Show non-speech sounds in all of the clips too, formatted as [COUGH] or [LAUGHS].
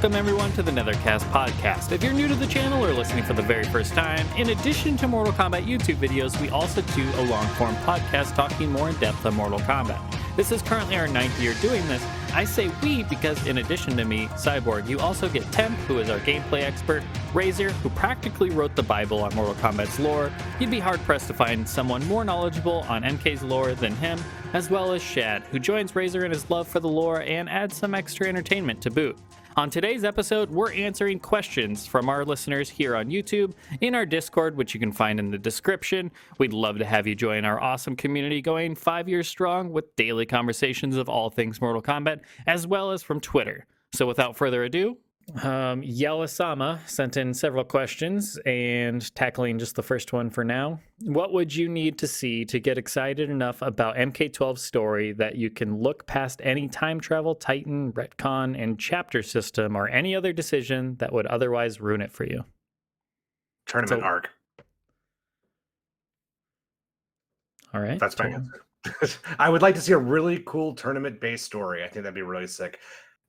Welcome, everyone, to the Nethercast podcast. If you're new to the channel or listening for the very first time, in addition to Mortal Kombat YouTube videos, we also do a long form podcast talking more in depth on Mortal Kombat. This is currently our ninth year doing this. I say we because, in addition to me, Cyborg, you also get Temp, who is our gameplay expert, Razor, who practically wrote the Bible on Mortal Kombat's lore. You'd be hard pressed to find someone more knowledgeable on MK's lore than him, as well as Shad, who joins Razor in his love for the lore and adds some extra entertainment to boot. On today's episode, we're answering questions from our listeners here on YouTube in our Discord, which you can find in the description. We'd love to have you join our awesome community going five years strong with daily conversations of all things Mortal Kombat, as well as from Twitter. So without further ado, um, Yalasama sent in several questions and tackling just the first one for now. What would you need to see to get excited enough about MK12's story that you can look past any time travel, Titan, retcon, and chapter system or any other decision that would otherwise ruin it for you? Tournament So- arc. All right. That's my answer. [LAUGHS] I would like to see a really cool tournament based story. I think that'd be really sick.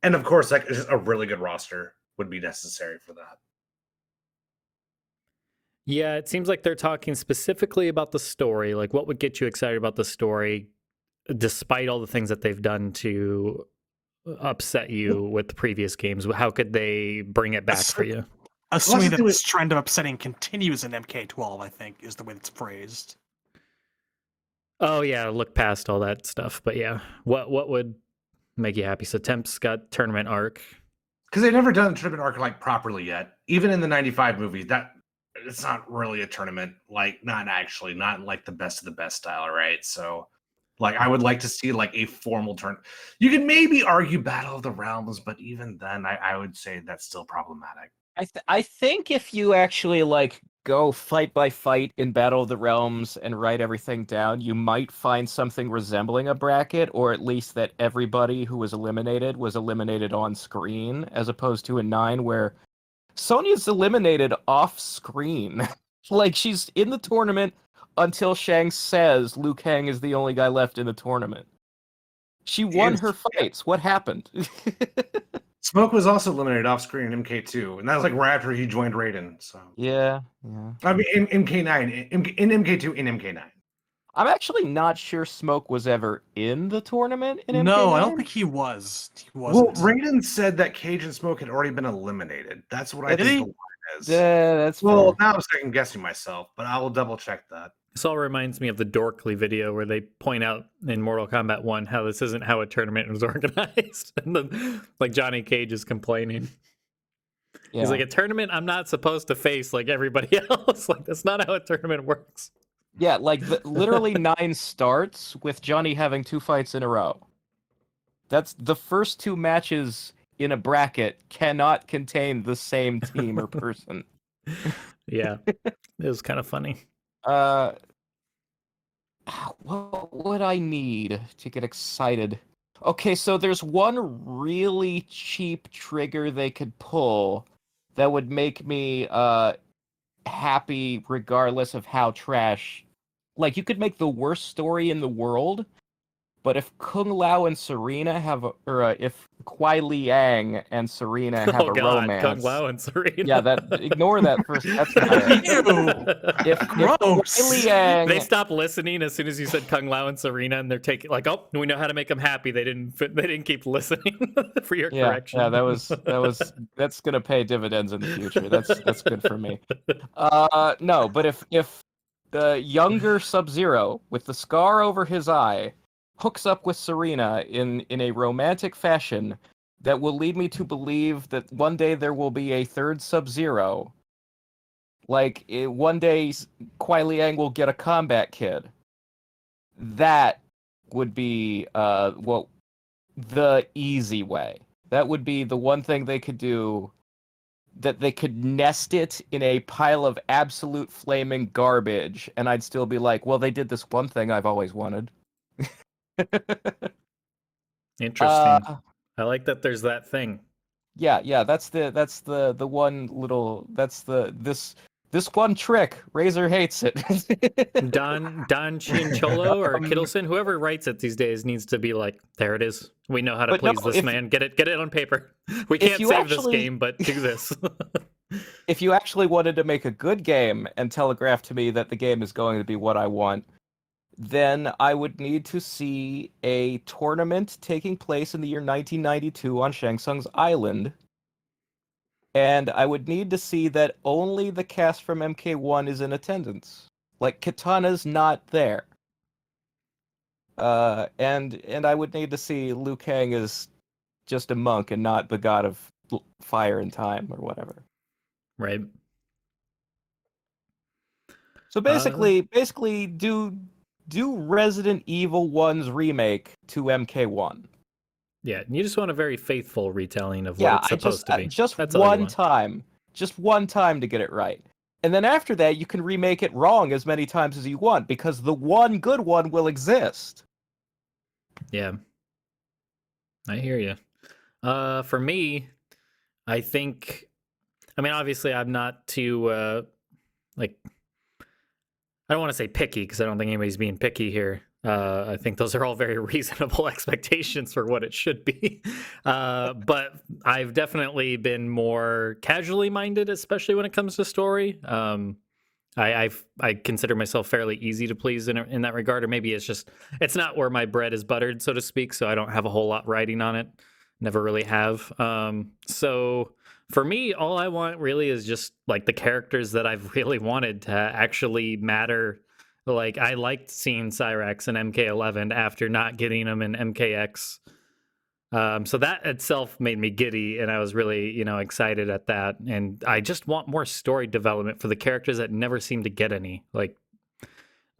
And of course, like a really good roster would be necessary for that. Yeah, it seems like they're talking specifically about the story. Like, what would get you excited about the story, despite all the things that they've done to upset you with the previous games? How could they bring it back for you? Assuming that this trend of upsetting continues in MK12, I think is the way it's phrased. Oh yeah, look past all that stuff. But yeah, what what would make you happy? So Temp's got tournament arc. Because they've never done a tournament arc like properly yet. Even in the 95 movie, that it's not really a tournament, like not actually, not like the best of the best style, right? So like I would like to see like a formal turn. You could maybe argue Battle of the Realms, but even then I, I would say that's still problematic. I th- I think if you actually like go fight by fight in Battle of the Realms and write everything down, you might find something resembling a bracket, or at least that everybody who was eliminated was eliminated on screen, as opposed to a nine where Sonya's eliminated off screen. [LAUGHS] like she's in the tournament until Shang says Liu Kang is the only guy left in the tournament. She won her fights. What happened? [LAUGHS] Smoke was also eliminated off screen in MK2, and that was like right after he joined Raiden. So yeah, yeah. I mean, in MK9, in, in MK2, in MK9. I'm actually not sure Smoke was ever in the tournament. In No, I don't think he was. He Well, wasn't. Raiden said that Cage and Smoke had already been eliminated. That's what I Did think he? the line is. Yeah, that's well, fair. now I'm second guessing myself, but I will double check that. This all reminds me of the Dorkly video where they point out in Mortal Kombat 1 how this isn't how a tournament was [LAUGHS] organized. [LAUGHS] and then, like Johnny Cage is complaining. Yeah. He's like, a tournament I'm not supposed to face like everybody [LAUGHS] else. like, that's not how a tournament works. yeah, like the, literally nine starts with Johnny having two fights in a row. That's the first two matches in a bracket cannot contain the same team or person. Yeah. it was kind of funny. Uh, what would I need to get excited? Okay, so there's one really cheap trigger they could pull that would make me uh happy regardless of how trash. Like you could make the worst story in the world, but if Kung Lao and Sareena have a, or uh, if Kuai Liang and Sareena [LAUGHS] have oh, a God. romance. Kung Lao and Sareena. Yeah, that ignore that first. That's not it. Ew. If, if Gross. Kuai Liang they stopped listening as soon as you said Kung Lao and Sareena, and they're taking like, oh, we know how to make them happy. They didn't. They didn't keep listening [LAUGHS] for your yeah, correction. yeah, that was that was [LAUGHS] that's gonna pay dividends in the future. That's that's good for me. Uh, no, but if if the younger Sub Zero with the scar over his eye hooks up with Sareena in in a romantic fashion that will lead me to believe that one day there will be a third Sub Zero. Like eh, one day, Kuai Liang will get a combat kid. That would be uh what the easy way. That would be the one thing they could do that they could nest it in a pile of absolute flaming garbage and I'd still be like, "Well, they did this one thing I've always wanted." [LAUGHS] [LAUGHS] Interesting. Uh, I like that. There's that thing. yeah, yeah, that's the that's the the one little that's the this This one trick, Razor hates it. Don Don [LAUGHS] Cianciolo or Um, Kittelsen, whoever writes it these days, needs to be like, there it is. We know how to But no, please this if- man. Get it, get it on paper. [LAUGHS] We can't save this game, but do this. if you actually wanted to make a good game and telegraph to me that the game is going to be what I want, then I would need to see a tournament taking place in the year 1992 on Shang Tsung's island. And I would need to see that only the cast from MK1 is in attendance. Like Katana's not there. Uh, and and I would need to see Liu Kang as just a monk and not the god of fire and time or whatever. right. So basically, basically, do do Resident Evil 1's remake to MK1. Yeah, you just want a very faithful retelling of what Yeah, it's I supposed just to uh, be. just That's one time, just one time to get it right, and then after that, you can remake it wrong as many times as you want because the one good one will exist. Yeah. I hear you. Uh for me, I think I mean obviously I'm not too uh like I don't want to say picky because I don't think anybody's being picky here. Uh, I think those are all very [LAUGHS] reasonable expectations for what it should be. Uh, but I've definitely been more casually minded, especially when it comes to story. Um, I I've, I consider myself fairly easy to please in in that regard, or maybe it's just it's not where my bread is buttered, so to speak. So I don't have a whole lot writing on it. Never really have. Um, so for me, all I want really is just like the characters that I've [LAUGHS] really wanted to actually matter. Like I liked seeing Cyrax and MK11 after not getting them in MKX. Um, so that itself made me giddy, and I was really, you know, excited at that. And I just want more story development for the characters that never seem to get any. Like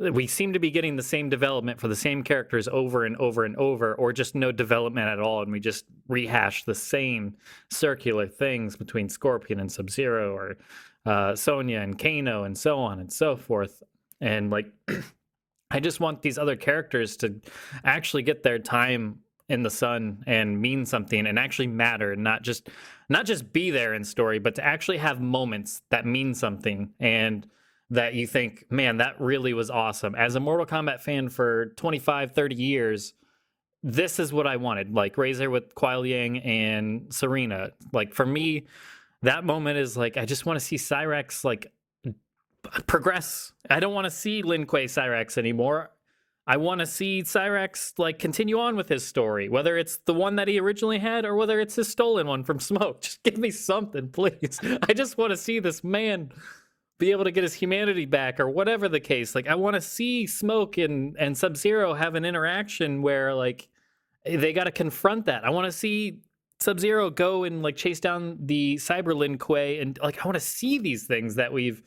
we seem to be getting the same development for the same characters over and over and over, or just no development at all, and we just rehash the same circular things between Scorpion and Sub Zero, or uh, Sonya and Kano, and so on and so forth. And like, [CLEARS THROAT] I just want these other characters to actually get their time in the sun and mean something and actually matter, and not just not just be there in story, but to actually have moments that mean something and that you think, man, that really was awesome. As a Mortal Kombat fan for 25, 30 years, this is what I wanted. Like Razor with Kuai Liang and Sareena. Like for me, that moment is like I just want to see Cyrax like progress. I don't want to see Lin Kuei Cyrax anymore. I want to see Cyrax like continue on with his story, whether it's the one that he originally had or whether it's his stolen one from [LAUGHS] Smoke. Just give me something, please. I just want to see this man be able to get his humanity back or whatever the case. Like I want to see Smoke and and Sub Zero have an interaction where like eh, they got to confront that. I want to see Sub Zero go and like chase down the Cyber Lin Kuei and like I want to see these things that we've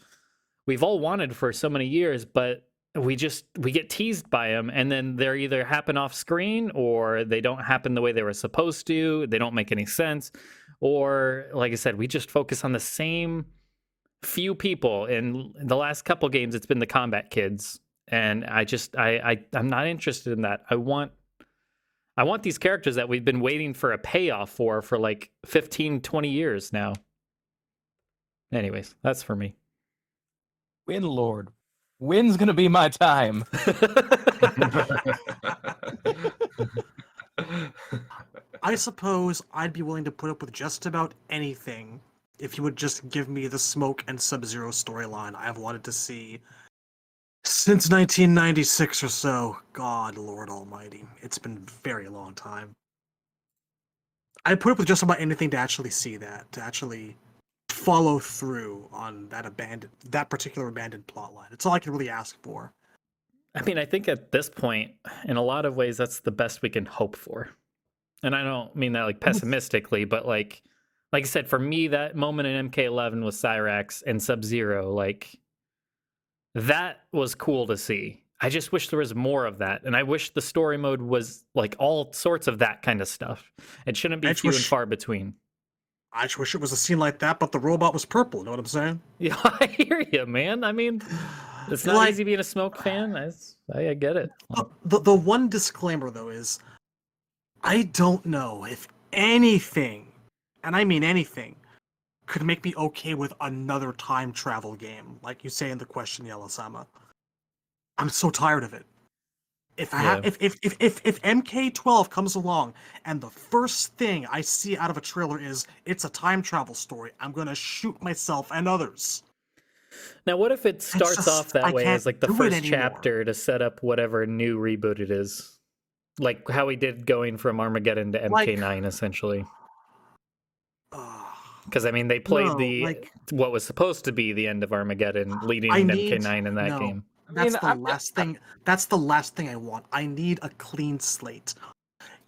we've all wanted for so many years, but we just we get teased by them and then they're either happen off screen or they don't happen the way they were supposed to. They don't make any sense. Or like I said, we just focus on the same few people in the last couple games it's been the combat kids. And i just I, I i'm not interested in that. I want i want these characters that we've been waiting for a payoff for for like 15 20 years now. Anyways that's for me. Win Lord. Win's gonna be my time. [LAUGHS] I suppose I'd be willing to put up with just about anything if you would just give me the Smoke and Sub Zero storyline I've wanted to see since 1996 or so. God, Lord Almighty. It's been a very long time. I'd put up with just about anything to actually see that, to actually follow through on that abandoned, that particular abandoned plot line. It's all I can really ask for. i mean i think at this point in a lot of ways that's the best we can hope for and i don't mean that like pessimistically but like like i said for me that moment in mk11 with cyrax and sub zero like that was cool to see. I just wish there was more of that and i wish the story mode was like all sorts of that kind of stuff. It shouldn't be few and far between. I just wish it was a scene like that, but the robot was purple. You know what I'm saying? [LAUGHS] yeah i hear you man. I mean it's not Like- easy being a smoke fan. I, I, I get it. Uh, the the one disclaimer though is I don't know if anything, and I mean anything, could make me okay with another time travel game, like you say in the question, Yellow Sama. I'm so tired of it. If I Yeah. if, if if if if MK12 comes along and the first thing I see out of a trailer is it's a time travel story, I'm gonna shoot myself and others. Now, what if it starts just- off that I way as like the first chapter to set up whatever new reboot it is? Like how we did going from Armageddon to MK9, essentially. Ugh. Because I mean, they played No, the like- what was supposed to be the end of Armageddon, leading I into need- MK9 in that no. game. That's mean, the I'm- last thing. That's the last thing I want. I need a clean slate.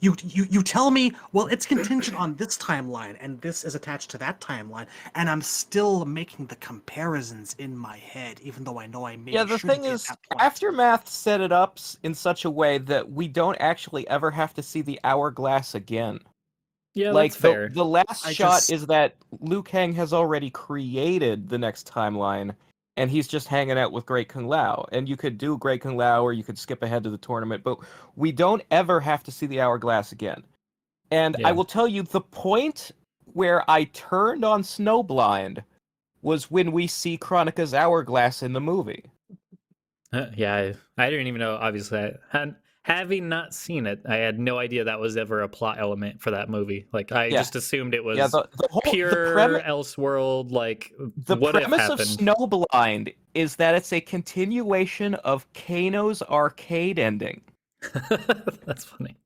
You you you tell me, well, it's contingent on this timeline, and this is attached to that timeline, and I'm still making the comparisons in my head, even though I know I maybe yeah, the thing is. Aftermath set it up in such a way that we don't actually ever have to see the hourglass again. Yeah, like that's the, fair. the last I shot just- is that Liu Kang has already created the next timeline, and he's just hanging out with Great Kung Lao. And you could do Great Kung Lao, or you could skip ahead to the tournament, but we don't ever have to see the hourglass again. And Yeah. I will tell you, the point where I turned on Snowblind was when we see Kronika's hourglass in the movie. Uh, yeah, I, I didn't even know. Obviously, I had, having not seen it, I had no idea that was ever a plot element for that movie. Like, I Yeah. just assumed it was yeah, the, the whole pure premi- Elseworld. Like, The what premise of? Snowblind is that it's a continuation of Kano's arcade ending. [LAUGHS] that's funny.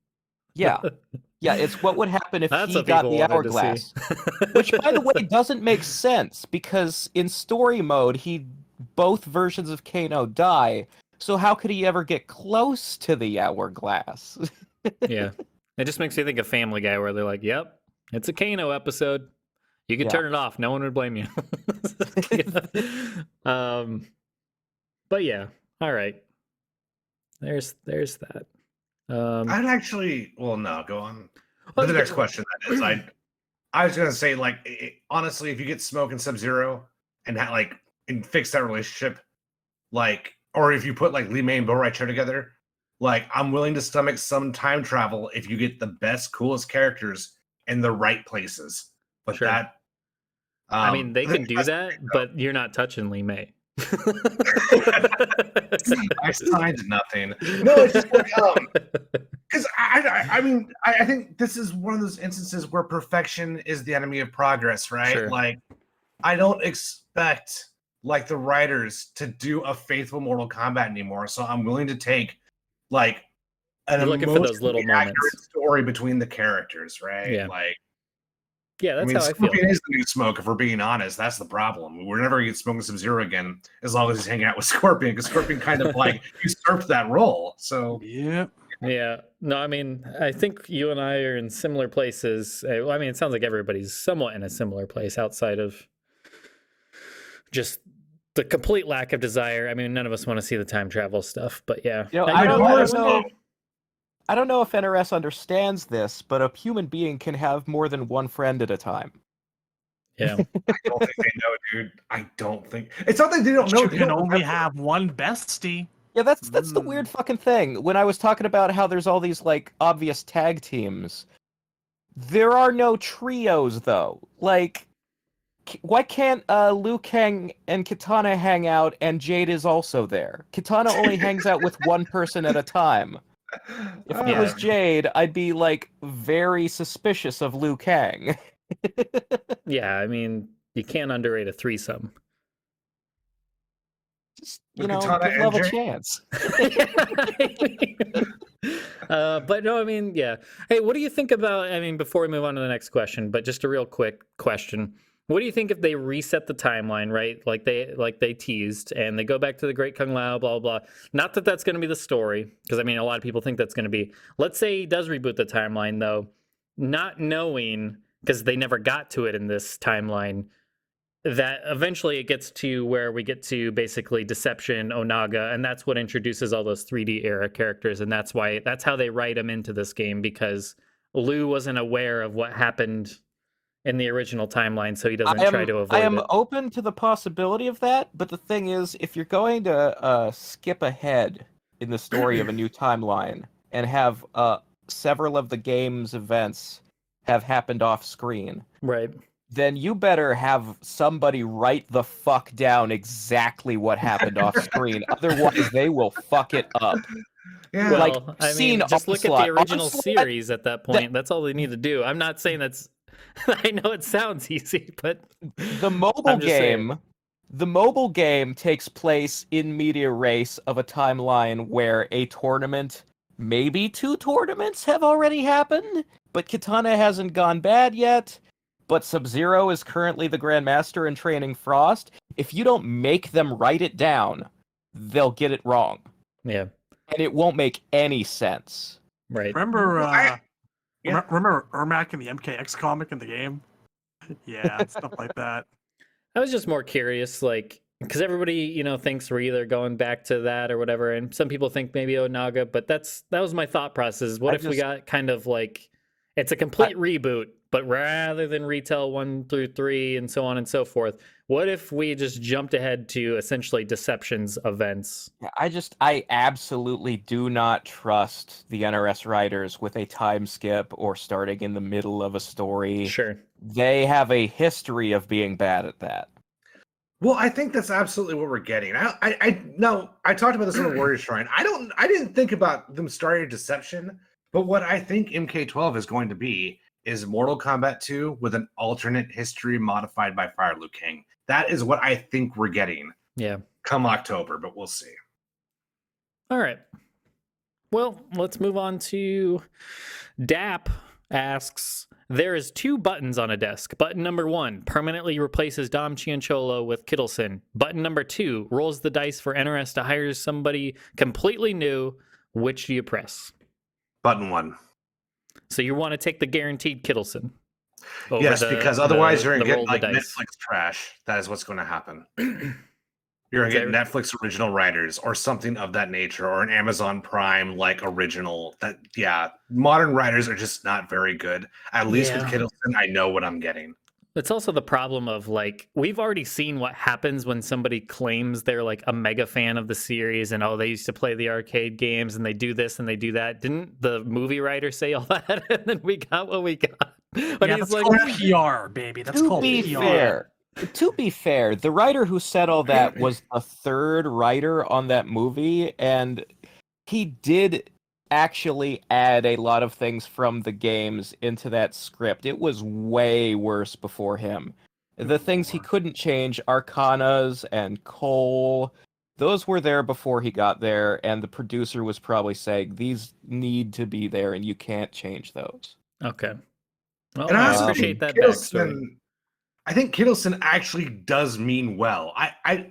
Yeah, [LAUGHS] yeah, it's what would happen if That's he got the hourglass. [LAUGHS] Which, by the way, doesn't make sense because in story mode, he both versions of Kano die. So how could he ever get close to the hourglass? yeah, it just makes me think of Family Guy, where they're like, "Yep, it's a Kano episode. You could Yeah. turn it off. No one would blame you." [LAUGHS] um, but yeah, all right. There's there's that. Um, I'd actually, well, no, go on. well, the next question that is, I, [CLEARS THROAT] I was gonna say, like, i i- honestly, if you get Smoke and Sub Zero and ha- like and fix that relationship, like, or if you put like Li Mei and Bo' Rai Cho together, like, I'm willing to stomach some time travel if you get the best, coolest characters in the right places. But Sure. that, I um, mean, they can do that, but you're not touching Li Mei. [LAUGHS] I signed nothing. No, it's just like, um, [LAUGHS] because I, I, I mean, I, I think this is one of those instances where perfection is the enemy of progress, right? Sure. Like, I don't expect like the writers to do a faithful Mortal Kombat anymore, so I'm willing to take like an You're looking for those little moments. story between the characters, right? Yeah. Like, yeah, that's I mean, how I feel. Scorpion is the new Smoke. If we're being honest, that's the problem. We're never gonna get Smoke and Sub Zero again as long as he's hanging out with [LAUGHS] Scorpion, because Scorpion kind of like usurped that role. So yeah, Yeah. No, I mean, I think you and I are in similar places. Uh, well, I mean, it sounds like everybody's somewhat in a similar place outside of just the complete lack of desire. I mean, none of us want to see the time travel stuff, but yeah. You know, I don't, know I don't know. I don't know if NRS understands this, but a human being can have more than one friend at a time. Yeah. I don't think they know, dude. I don't think it's not that they don't know. you they can don't only remember. have one bestie. Yeah, that's that's the Mm. weird fucking thing. When I was talking about how there's all these like obvious tag teams, there are no trios though. Like, k- why can't uh, Liu Kang and Katana hang out and Jade is also there? Katana only hangs out with one person at a time. If it was Jade, I'd be like very suspicious of Liu Kang. [LAUGHS] yeah. I mean, you can't underrate a threesome. Just you With know, Katana give love a and Jade? chance. [LAUGHS] [LAUGHS] uh, but no, I mean, yeah. Hey, what do you think about? I mean, before we move on to the next question, but just a real quick question: What do you think if they reset the timeline, right? Like they like they teased, and they go back to the Great Kung Lao, blah blah. blah. Not that that's going to be the story, because I mean, a lot of people think that's going to be. Let's say he does reboot the timeline, though, not knowing because they never got to it in this timeline that eventually it gets to where we get to basically deception onaga and that's what introduces all those 3d era characters and that's why that's how they write them into this game because Liu wasn't aware of what happened in the original timeline so he doesn't am, try to avoid I am it open to the possibility of that, but the thing is, if you're going to uh, skip ahead in the story of a new [CLEARS THROAT] timeline and have uh, several of the game's events have happened off screen, right then you better have somebody write the fuck down exactly what happened off [LAUGHS] screen. Otherwise, they will fuck it up. Yeah. Well, like, I mean, seen just look at the original Onslaught- series at that point. That's all they need to do. I'm not saying that's. [LAUGHS] I know it sounds easy, but The mobile I'm saying. game, the mobile game takes place in medias res of a timeline where a tournament, maybe two tournaments have already happened, but Katana hasn't gone bad yet. But Sub Zero is currently the Grandmaster and training Frost. If you don't make them write it down, they'll get it wrong, yeah, and it won't make any sense. right. Remember, uh, I- yeah. remember Ermac in the MKX comic in the game? [LAUGHS] Yeah, stuff like that. [LAUGHS] I was just more curious, like, because everybody, you know, thinks we're either going back to that or whatever, and some people think maybe Onaga, but that's that was my thought process. What I if we got kind of like it's a complete reboot, but rather than retail one through three and so on and so forth, what if we just jumped ahead to essentially Deceptions events? Yeah, I just I absolutely do not trust the NRS writers with a time skip or starting in the middle of a story. Sure. They have a history of being bad at that. Well, I think that's absolutely what we're getting. I, I, I no, I talked about this on the [CLEARS THROAT] Warrior Shrine. I don't, I didn't think about them starting Deception, but what I think MK12 is going to be is Mortal Kombat 2 with an alternate history modified by Fire Liu Kang. That is what I think we're getting Yeah. come October, but we'll see. All right. Well, let's move on to DAP asks There is two buttons on a desk. Button number one permanently replaces Dom Cianciolo with Kittelsen. Button number two rolls the dice for NRS to hire somebody completely new. Which do you press? Button one. So you want to take the guaranteed Kittelsen. yes, the- because the- otherwise you're the gonna get like. Netflix trash. That is what's going to happen. [CLEARS THROAT] You're gonna get Netflix original writers or something of that nature, or an Amazon Prime like original. That yeah, modern writers are just not very good. At least with Kittelsen, I know what I'm getting. It's also the problem of like we've already seen what happens when somebody claims they're like a mega fan of the series and oh they used to play the arcade games and they do this and they do that. Didn't the movie writer say all [LAUGHS] that and then we got what we got? But yeah, he's that's like called PR, baby. That's to called be PR. fair, to be fair, the writer who said all that was a third writer on that movie, and he did actually add a lot of things from the games into that script. It was way worse before him. The things he couldn't change, Arcanas and Cole, those were there before he got there, and the producer was probably saying these need to be there, and you can't change those. Okay. Well, And I I appreciate think that backstory. Kittelsen, I think Kittelsen actually does mean well. I, I,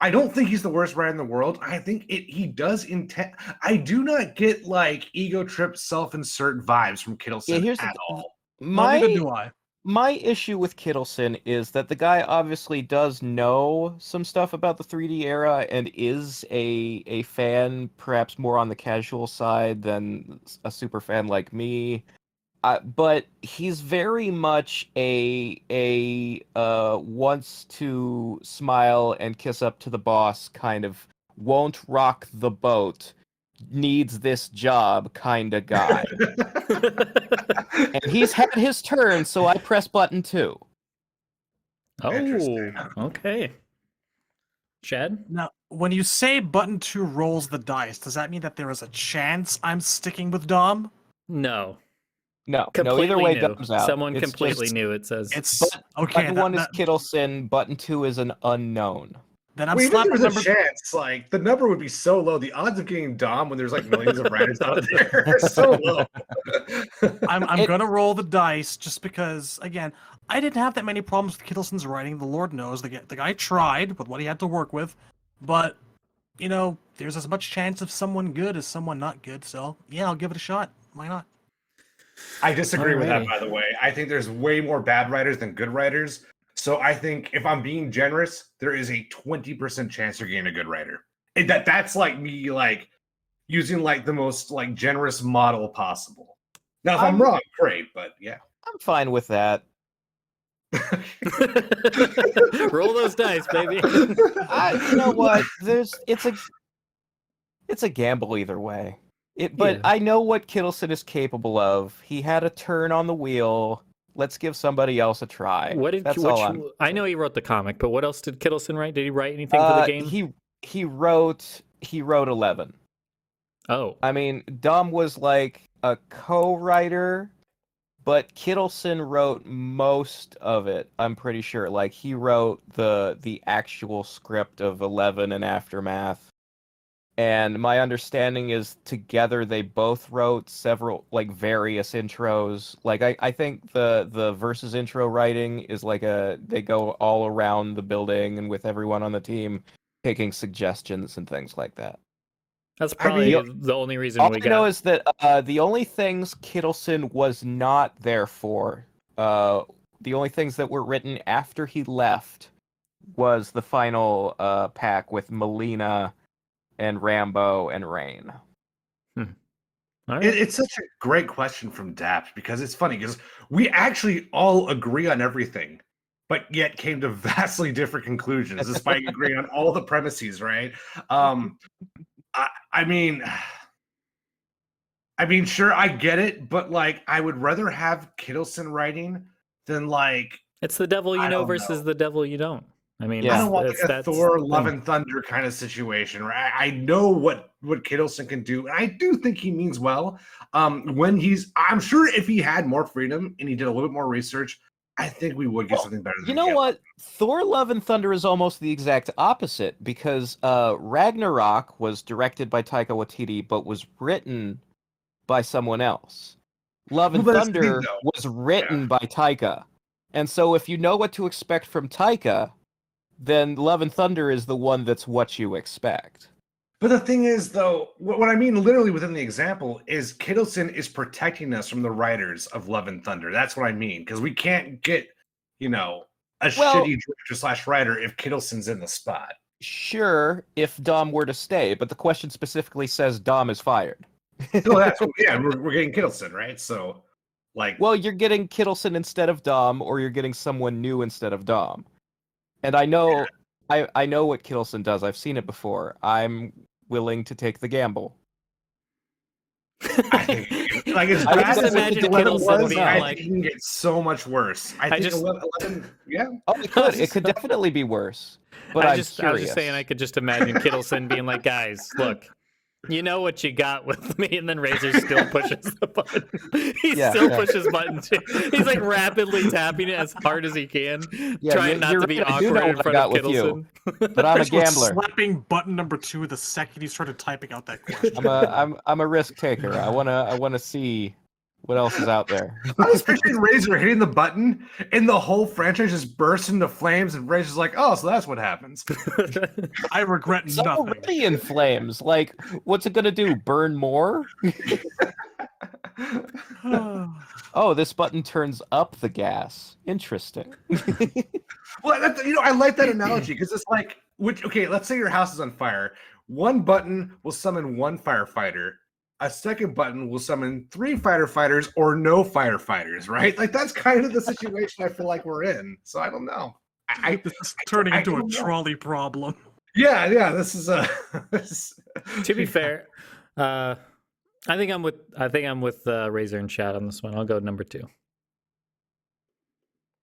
I don't think he's the worst writer in the world. I think it he does intend. I do not get like ego trip, self insert vibes from Kittelsen here's the at th- all. My do I. my issue with Kittelsen is that the guy obviously does know some stuff about the 3D era and is a a fan, perhaps more on the casual side than a super fan like me. Uh, but he's very much a a uh, wants to smile and kiss up to the boss kind of won't rock the boat needs this job kind of guy [LAUGHS] and he's had his turn so i press button two oh, Interesting. okay. Shad? Now, when you say button two rolls the dice, does that mean that there is a chance I'm sticking with Dom? No. No no either way new. Dom's out Someone It's completely just- new, it says. It's But- okay. button that- one is that- Kittelsen button two is an unknown then I'm Well, even if slapping there's number. a chance, like the number would be so low. The odds of getting Dom when there's like millions of writers out [LAUGHS] there are so low. I'm, I'm It- gonna roll the dice just because, again, I didn't have that many problems with Kittelsen's writing. The Lord knows the the guy tried with what he had to work with, but you know, there's as much chance of someone good as someone not good. So yeah, I'll give it a shot. Why not? I disagree with that, by the way. I think there's way more bad writers than good writers. So I think if I'm being generous, there is a 20% chance you're getting a good writer. And that that's like me like using like the most like generous model possible. Now if I'm, I'm- wrong, great, but yeah. [LAUGHS] i'm fine with that [LAUGHS] [LAUGHS] Roll those dice, baby. I, you know what there's it's a it's a gamble either way it but Yeah. i know what kittelsen is capable of he had a turn on the wheel let's give somebody else a try. What did That's which, all I'm. I know he wrote the comic, but what else did Kittelsen write? Did he write anything for Uh, the game? He he wrote he wrote eleven. oh, I mean, Dom was like a co-writer, but Kittelsen wrote most of it. I'm pretty sure. Like he wrote the the actual script of Eleven and Aftermath. And my understanding is together they both wrote several like various intros. Like I, I think the the versus intro writing is like a they go all around the building and with everyone on the team taking suggestions and things like that. that's I probably mean- the only reason All we I got. know is that uh, the only things Kittelsen was not there for, uh, the only things that were written after he left, was the final uh, pack with Mileena and Rambo and Rain. All right. It, it's such a great question from Dapt because it's funny because we actually all agree on everything, but yet came to [LAUGHS] vastly different conclusions despite [LAUGHS] agreeing on all the premises, right? Um, I, I mean, I mean, sure, I get it, but like, I would rather have Kittelsen writing than like it's the devil you I know versus know. the devil you don't. I mean, Yeah. I don't want like a that's Thor, the Love and Thunder kind of situation, right? I know what what Kittelsen can do, and I do think he means well. Um, when he's, I'm sure if he had more freedom and he did a little bit more research, I think we would get Well, something better. Than You know Kittelsen. what? Thor: Love and Thunder is almost the exact opposite because uh, Ragnarok was directed by Taika Waititi, but was written by someone else. Love and Well, that's the thing, Thunder though. was written by Taika, and so if you know what to expect from Taika, then Love and Thunder is the one that's what you expect. But the thing is, though, what, I mean literally within the example is Kittelsen is protecting us from the writers of Love and Thunder. That's what I mean because we can't get, you know, a Well- shitty director slash writer if Kittelsen's in the spot. Sure, if Dom were to stay, but the question specifically says Dom is fired. So [LAUGHS] that's what, yeah, we're, we're getting Kittelsen, right? So, like, Well, you're getting Kittelsen instead of Dom, or you're getting someone new instead of Dom. And I know, I I know what Kittelsen does. I've seen it before. I'm willing to take the gamble. I think, like it's [LAUGHS] I just as imagine 11 Kittelsen was, being I like- think it so much worse. I, I think just- 11, 11 yeah. Oh, it could. It could definitely be worse. But I I'm just, I curious. was just saying, I could just imagine Kittelsen being like, "Guys, look, you know what you got with [LAUGHS] me," and then Razor still [LAUGHS] pushes the button. [LAUGHS] He Yeah, still yeah. pushes button too. He's like rapidly tapping it as hard as he can, Yeah, trying not to be right, I do know awkward in front of you. Kittelsen. But I'm a Chris was gambler. slapping button number two the second he started typing out that question. I'm a I'm I'm a risk taker. I wanna I wanna see what else is out there. [LAUGHS] I was picturing Razor hitting the button and the whole franchise just bursts into flames, and Razor's like, "Oh, so that's what happens." [LAUGHS] I regret It's nothing. already in flames. Like, what's it gonna do? Burn more? [LAUGHS] Oh, this button turns up the gas. Interesting. Well, that's, you know, I like that analogy because it's like, which okay, let's say your house is on fire. One button will summon one firefighter. A second button will summon three fighter fighters or no firefighters, right? Like that's kind of the situation I feel like we're in. So I don't know. I, I This is turning I into a don't know. trolley problem. yeah, yeah. This is a. [LAUGHS] to be [LAUGHS] fair, uh, I think I'm with I think I'm with uh, Razor and Shad on this one. I'll go number two.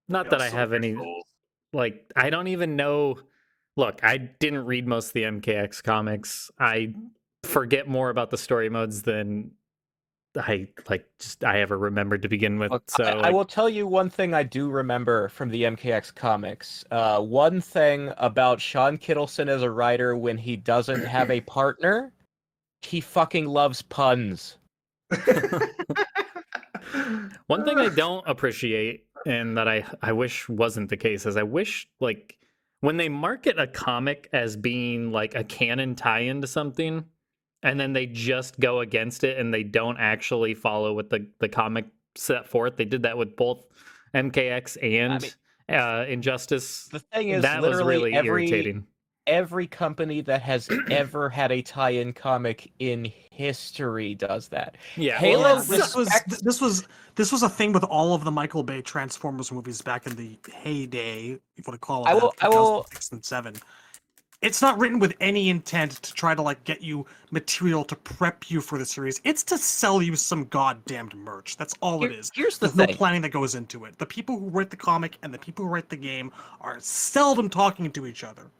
Not that I so have any cool. like I don't even know. Look, I didn't read most of the MKX comics. I forget more about the story modes than I like just I ever remembered to begin with. So I, I will tell you one thing I do remember from the MKX comics. Uh, one thing about Shawn Kittelsen as a writer when he doesn't have a [CLEARS THROAT] partner, he fucking loves puns. [LAUGHS] One thing I don't appreciate and that I I wish wasn't the case is I wish like when they market a comic as being like a canon tie-in to something and then they just go against it and they don't actually follow what the the comic set forth. They did that with both MKX and mean- uh Injustice. The thing is, That was literally really every irritating. every company that has [CLEARS THROAT] ever had a tie-in comic in history does that. Yeah. Halo well, Well, this was this was this was a thing with all of the Michael Bay Transformers movies back in the heyday, if you want to call it I that, will- I will- 2006 and seven. It's not written with any intent to try to like get you material to prep you for the series. It's to sell you some goddamned merch. That's all Here- it is. here's the There's no planning that goes into it. The people who write the comic and the people who write the game are seldom talking to each other.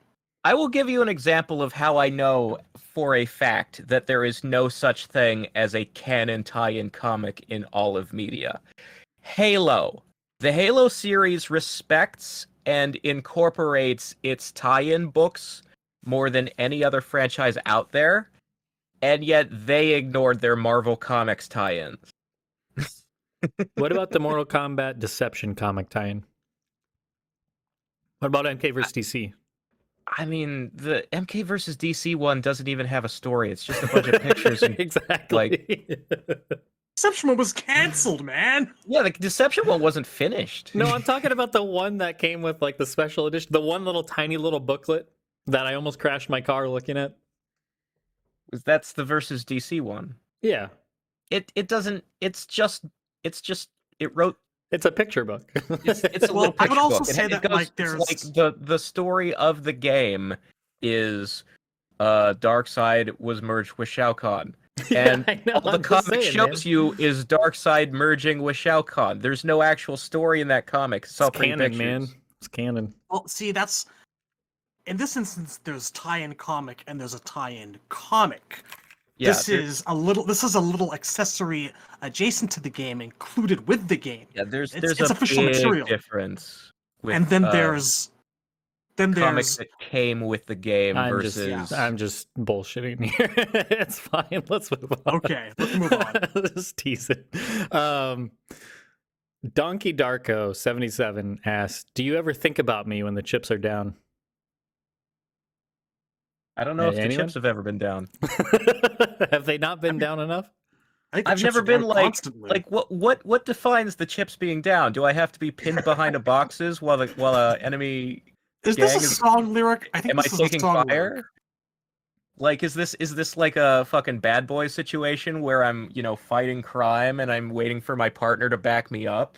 I will give you an example of how I know for a fact that there is no such thing as a canon tie-in comic in all of media. Halo. The Halo series respects and incorporates its tie-in books more than any other franchise out there, and yet they ignored their Marvel Comics tie-ins. [LAUGHS] What about the Mortal Kombat Deception comic tie-in? What about MK versus DC? I mean, the MK versus DC one doesn't even have a story. It's just a bunch of [LAUGHS] pictures and exactly. [LAUGHS] Deception One was canceled, man. Yeah, the Deception one wasn't finished. no, I'm talking about the one that came with like the special edition, the one little tiny little booklet that I almost crashed my car looking at. That's the versus DC one. Yeah, It it doesn't. It's just. It's just. It wrote. it's a picture book. It's, it's a [LAUGHS] Well, little I would also book. Say it that, goes- like, there's- like the the story of the game is, uh, Darkseid was merged with Shao Kahn, [LAUGHS] and I know, all the I'm just comic saying, shows man. you is Darkseid merging with Shao Kahn. There's no actual story in that comic. It's all It's pretty canon, man. It's canon. Well, see, that's in this instance. There's tie-in comic and there's a tie-in comic. Yeah, this there- is a little. This is a little accessory adjacent to the game, included with the game. yeah. There's it's- there's it's a official big material. difference. With, and then uh, there's then comics there's that came with the game I'm versus just, I'm just bullshitting here. [LAUGHS] it's fine. Let's move on. okay. Let's move on. [LAUGHS] just tease it. Um, Donkey Darko seventy seven asks, "Do you ever think about me when the chips are down?" I don't know Hey, if the chips have ever been down. [LAUGHS] Have they not been down enough? I think the I've never been like constantly. like what what what defines the chips being down? Do I have to be pinned behind a boxes while the while a enemy Is this a is- song lyric? I think am I this is a taking song fire? lyric. Like is this is this like a fucking bad boy situation where I'm, you know, fighting crime and I'm waiting for my partner to back me up?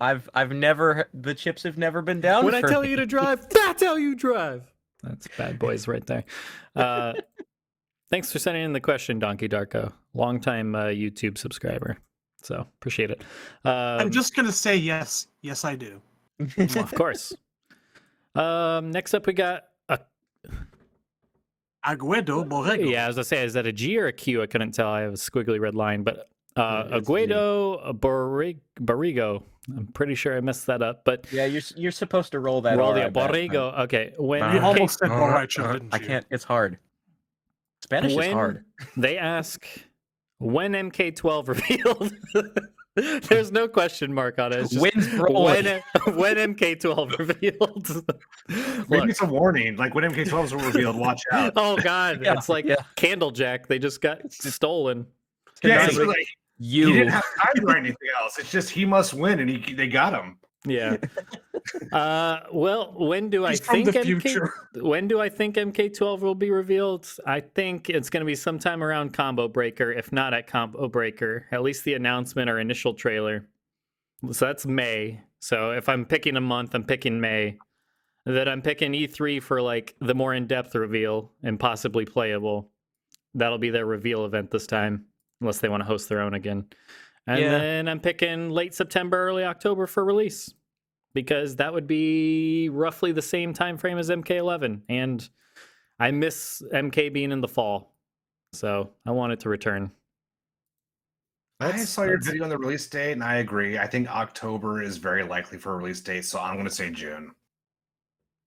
I've I've never the chips have never been down. when I tell me. you to drive, that's how you drive. That's bad boys right there. [LAUGHS] Uh, thanks for sending in the question, Donkey Darko. Longtime uh, YouTube subscriber. So appreciate it. Um, I'm just gonna say yes. Yes, I do. well, [LAUGHS] of course. Um, next up, we got a Aguedo Borrego. yeah. As I say, is that a G or a Q? I couldn't tell. I have a squiggly red line, but uh, Yeah, it's a G. Aguedo Borreg- Barrigo. I'm pretty sure I messed that up, but Yeah, you're you're supposed to roll that. roll R, the I. Borrego. Okay, when You Uh, almost said uh, borracho, uh, I can't. It's hard. Spanish when is hard. they ask when MK12 [LAUGHS] revealed. [LAUGHS] There's no question mark on it. It's just Wins when, [LAUGHS] when MK12 revealed. Maybe Look, it's a warning. Like when MK12s were revealed, watch out. oh god, Yeah, it's like yeah. Candlejack. They just got stolen. Yeah, it's like, you he didn't have time to write anything else. It's just he must win, and he they got him. Yeah. [LAUGHS] Uh, well, when do I He's from think the MK, future. when do I think MK12 will be revealed? I think it's going to be sometime around Combo Breaker, if not at Combo Breaker. At least the announcement or initial trailer. So that's May. So if I'm picking a month, I'm picking May. That I'm picking E3 for like the more in-depth reveal and possibly playable. That'll be their reveal event this time, unless they want to host their own again. And Yeah. then I'm picking late September, early October for release because that would be roughly the same time frame as MK11 and I miss MK being in the fall. So, I want it to return. I saw your that's- video on the release date, and I agree. I think October is very likely for a release date, so I'm going to say June.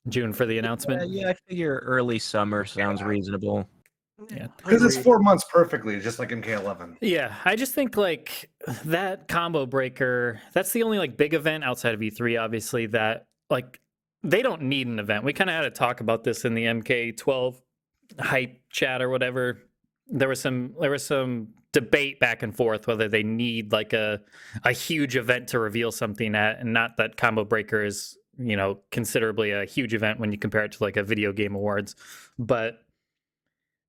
June for the announcement. Yeah, yeah, I figure early summer sounds reasonable. Yeah. Because it's four months perfectly, just like MK11. Yeah, I just think like that combo breaker, that's the only like big event outside of E3 obviously that like they don't need an event. We kind of had a talk about this in the MK12 hype chat or whatever. There was some there was some debate back and forth whether they need like a a huge event to reveal something at and not that combo breaker is, you know, considerably a huge event when you compare it to like a video game awards. But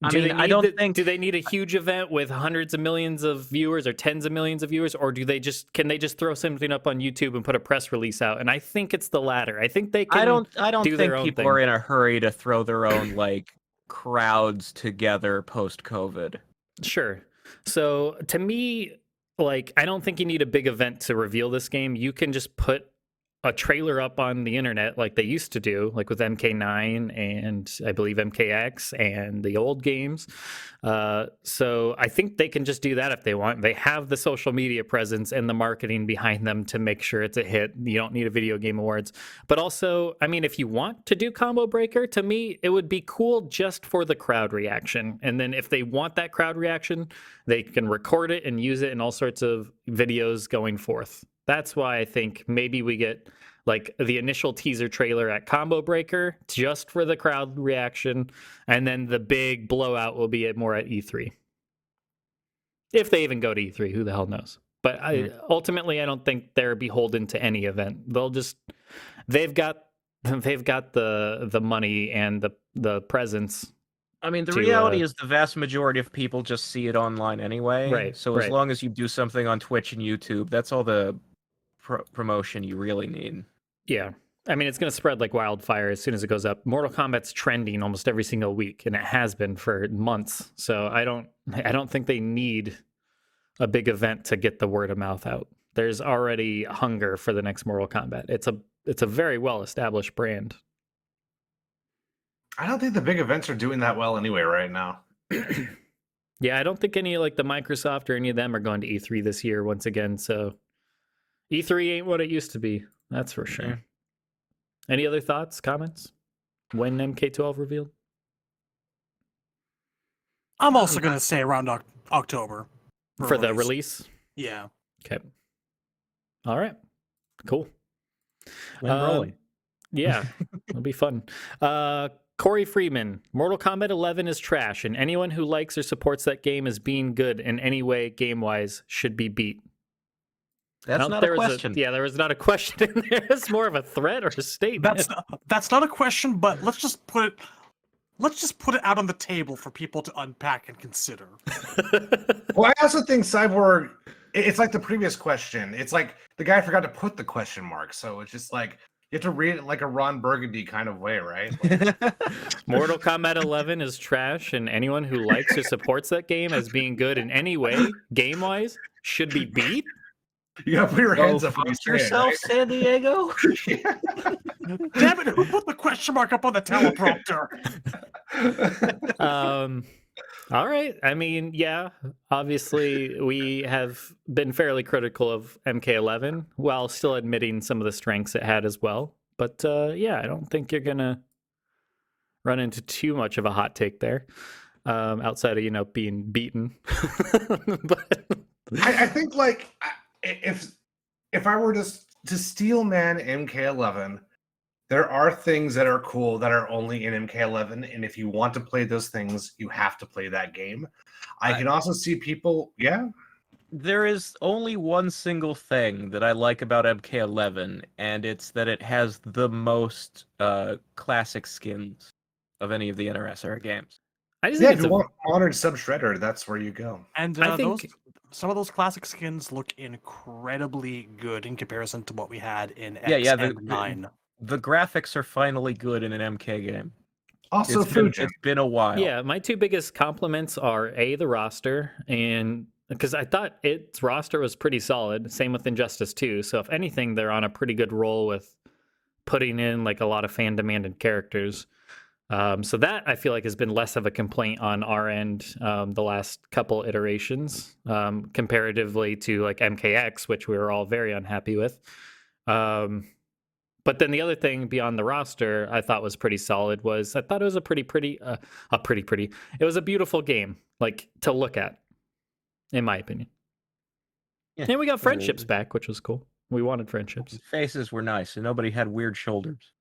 I do mean, I don't the- think- do they need a huge event with hundreds of millions of viewers or tens of millions of viewers, or do they just can they just throw something up on YouTube and put a press release out? And I think it's the latter. I think they can. I don't. I don't do think people thing. are in a hurry to throw their own like crowds together post COVID. Sure. So to me, like, I don't think you need a big event to reveal this game. You can just put a trailer up on the internet like they used to do, like with MK9 and I believe MKX and the old games. Uh, so I think they can just do that if they want. They have the social media presence and the marketing behind them to make sure it's a hit. You don't need a video game awards. But also, I mean, if you want to do Combo Breaker, to me, it would be cool just for the crowd reaction. And then if they want that crowd reaction, they can record it and use it in all sorts of videos going forth. That's why I think maybe we get like the initial teaser trailer at Combo Breaker just for the crowd reaction, and then the big blowout will be at more at E3. If they even go to E3, who the hell knows? But I, ultimately, I don't think they're beholden to any event. They'll just they've got [LAUGHS] they've got the the money and the the presence. I mean, the To, reality uh, is the vast majority of people just see it online anyway. Right, So as right. long as you do something on Twitch and YouTube, that's all the pro- promotion you really need. Yeah. I mean, it's going to spread like wildfire as soon as it goes up. Mortal Kombat's trending almost every single week, and it has been for months. So I don't, I don't think they need a big event to get the word of mouth out. There's already hunger for the next Mortal Kombat. It's a, it's a very well established brand. I don't think the big events are doing that well anyway right now. [CLEARS THROAT] Yeah, I don't think any like the Microsoft or any of them are going to E3 this year once again. So E3 ain't what it used to be. That's for sure. Yeah. Any other thoughts, comments? When MK12 revealed? I'm also gonna say around Oc- October for the release. Yeah. Okay. All right. Cool. When Um, rolling. Yeah, [LAUGHS] it'll be fun. Uh, Corey Freeman, Mortal Kombat 11 is trash, and anyone who likes or supports that game as being good in any way game wise should be beat. I That's don't- not there a was question. yeah, there was not a question [LAUGHS] in there. It's more of a threat or a statement. That's not, that's not a question, but let's just put it let's just put it out on the table for people to unpack and consider. [LAUGHS] Well, I also think Cyborg. It's like the previous question. It's like the guy forgot to put the question mark, so it's just like you have to read it like a Ron Burgundy kind of way, right? [LAUGHS] Mortal Kombat 11 is trash, and anyone who likes or supports that game as being good in any way, game wise, should be beat. You gotta put your Go hands up when you fuck it, yourself, right? San Diego. [LAUGHS] [LAUGHS] Damn it, who put the question mark up on the teleprompter? [LAUGHS] um all right i mean yeah obviously we have been fairly critical of mk11 while still admitting some of the strengths it had as well but uh yeah i don't think you're gonna run into too much of a hot take there um outside of you know being beaten but I, I think like I- if if I were to s- to steel man MK11, there are things that are cool that are only in MK11, and if you want to play those things, you have to play that game. I I- can also see people, yeah, There is only one single thing that I like about MK11, and it's that it has the most uh, classic skins of any of the NRS era games. i just yeah. think If you a, want modern sub shredder, that's where you go. And I uh, think- those some of those classic skins look incredibly good in comparison to what we had in X Yeah, yeah, the- and the- Nine. The graphics are finally good in an MK game. Also, It's been, it's been a while. Yeah, my two biggest compliments are a the roster and because I thought its roster was pretty solid. Same with Injustice 2. So if anything, they're on a pretty good roll with putting in like a lot of fan demanded characters. Um, so that I feel like has been less of a complaint on our end um, the last couple iterations um, comparatively to like MKX, which we were all very unhappy with. Um, but then the other thing beyond the roster I thought was pretty solid was I thought it was a pretty pretty uh, a pretty pretty it was a beautiful game like to look at in my opinion. Yeah, and we got friendships back, which was cool. We wanted friendships. Faces were nice, and nobody had weird shoulders.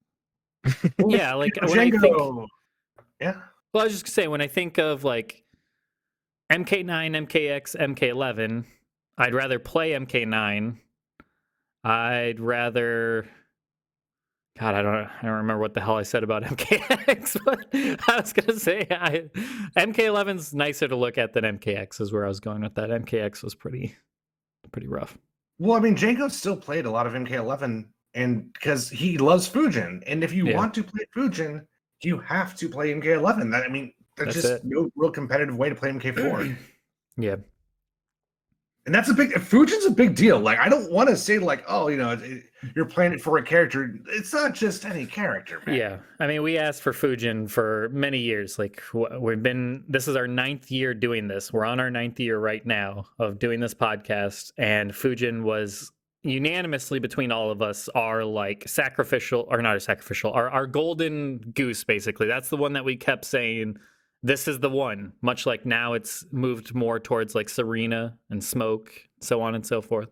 Yeah, like when I think Yeah. Well, I was just gonna say when I think of like MK9, MKX, MK11, I'd rather play MK9. I'd rather God, I don't, I don't remember what the hell I said about [LAUGHS] MKX, but I was gonna say I, MK11's nicer to look at than MKX is where I was going with that. MKX was pretty, pretty rough. Well, I mean, Django still played a lot of MK11, and because he loves Fujin, and if you Yeah. want to play Fujin, you have to play MK11. That I mean, there's That's just it. no real competitive way to play MK4. [CLEARS THROAT] Yeah, and that's a big Fujin's a big deal. Like I don't want to say like, oh, you know, it- it- you're playing it for a character. It's not just any character. Man. yeah. I mean, we asked for Fujin for many years. Like we've been, this is our ninth year doing this. We're on our ninth year right now of doing this podcast, and Fujin was unanimously between all of us are like sacrificial or not a sacrificial our, our golden goose basically. That's the one that we kept saying this is the one much like now it's moved more towards like Sareena and smoke so on and so forth.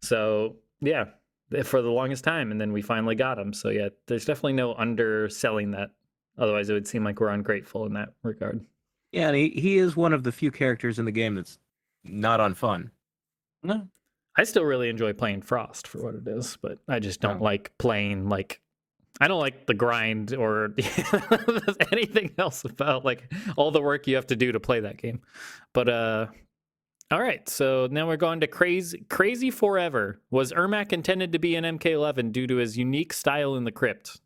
So yeah eh, for the longest time and then we finally got him so yeah there's definitely no underselling that. Otherwise it would seem like we're ungrateful in that regard. Yeah, and he, he is one of the few characters in the game that's not on fun. No. I still really enjoy playing Frost for what it is, but I just don't Oh. like playing like I don't like the grind or [LAUGHS] anything else about like all the work you have to do to play that game. But uh all right, so now we're going to crazy crazy forever. Was Ermac intended to be an MK11 due to his unique style in the crypt?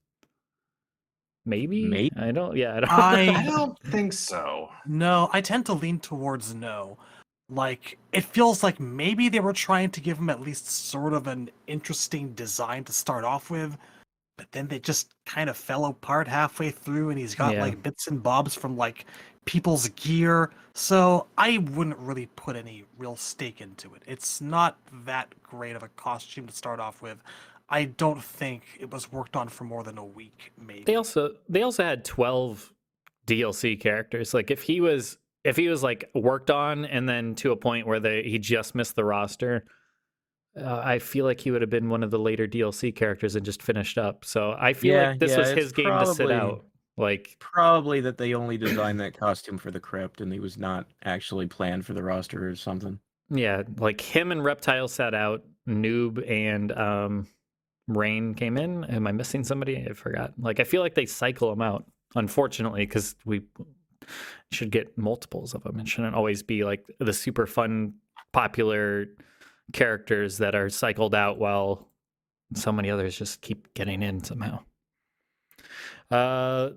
Maybe. Maybe. I don't. Yeah, I don't. I- I [LAUGHS] don't think so. No, I tend to lean towards no. Like, it feels like maybe they were trying to give him at least sort of an interesting design to start off with, but then they just kind of fell apart halfway through, and he's got Yeah. like bits and bobs from like people's gear. So I wouldn't really put any real stake into it. It's not that great of a costume to start off with. I don't think it was worked on for more than a week, maybe. They also they also had 12 DLC characters. Like if he was if he was like worked on and then to a point where they he just missed the roster, uh, I feel like he would have been one of the later DLC characters and just finished up. So I feel Yeah, like this yeah, was his game to sit out. Like Probably that they only designed that costume for the crypt and he was not actually planned for the roster or something. yeah, like him and Reptile sat out. Noob and um Rain came in. Am I missing somebody? I forgot. Like I feel like they cycle them out. Unfortunately, because we should get multiples of them. It shouldn't always be like the super fun, popular characters that are cycled out while so many others just keep getting in somehow. Uh,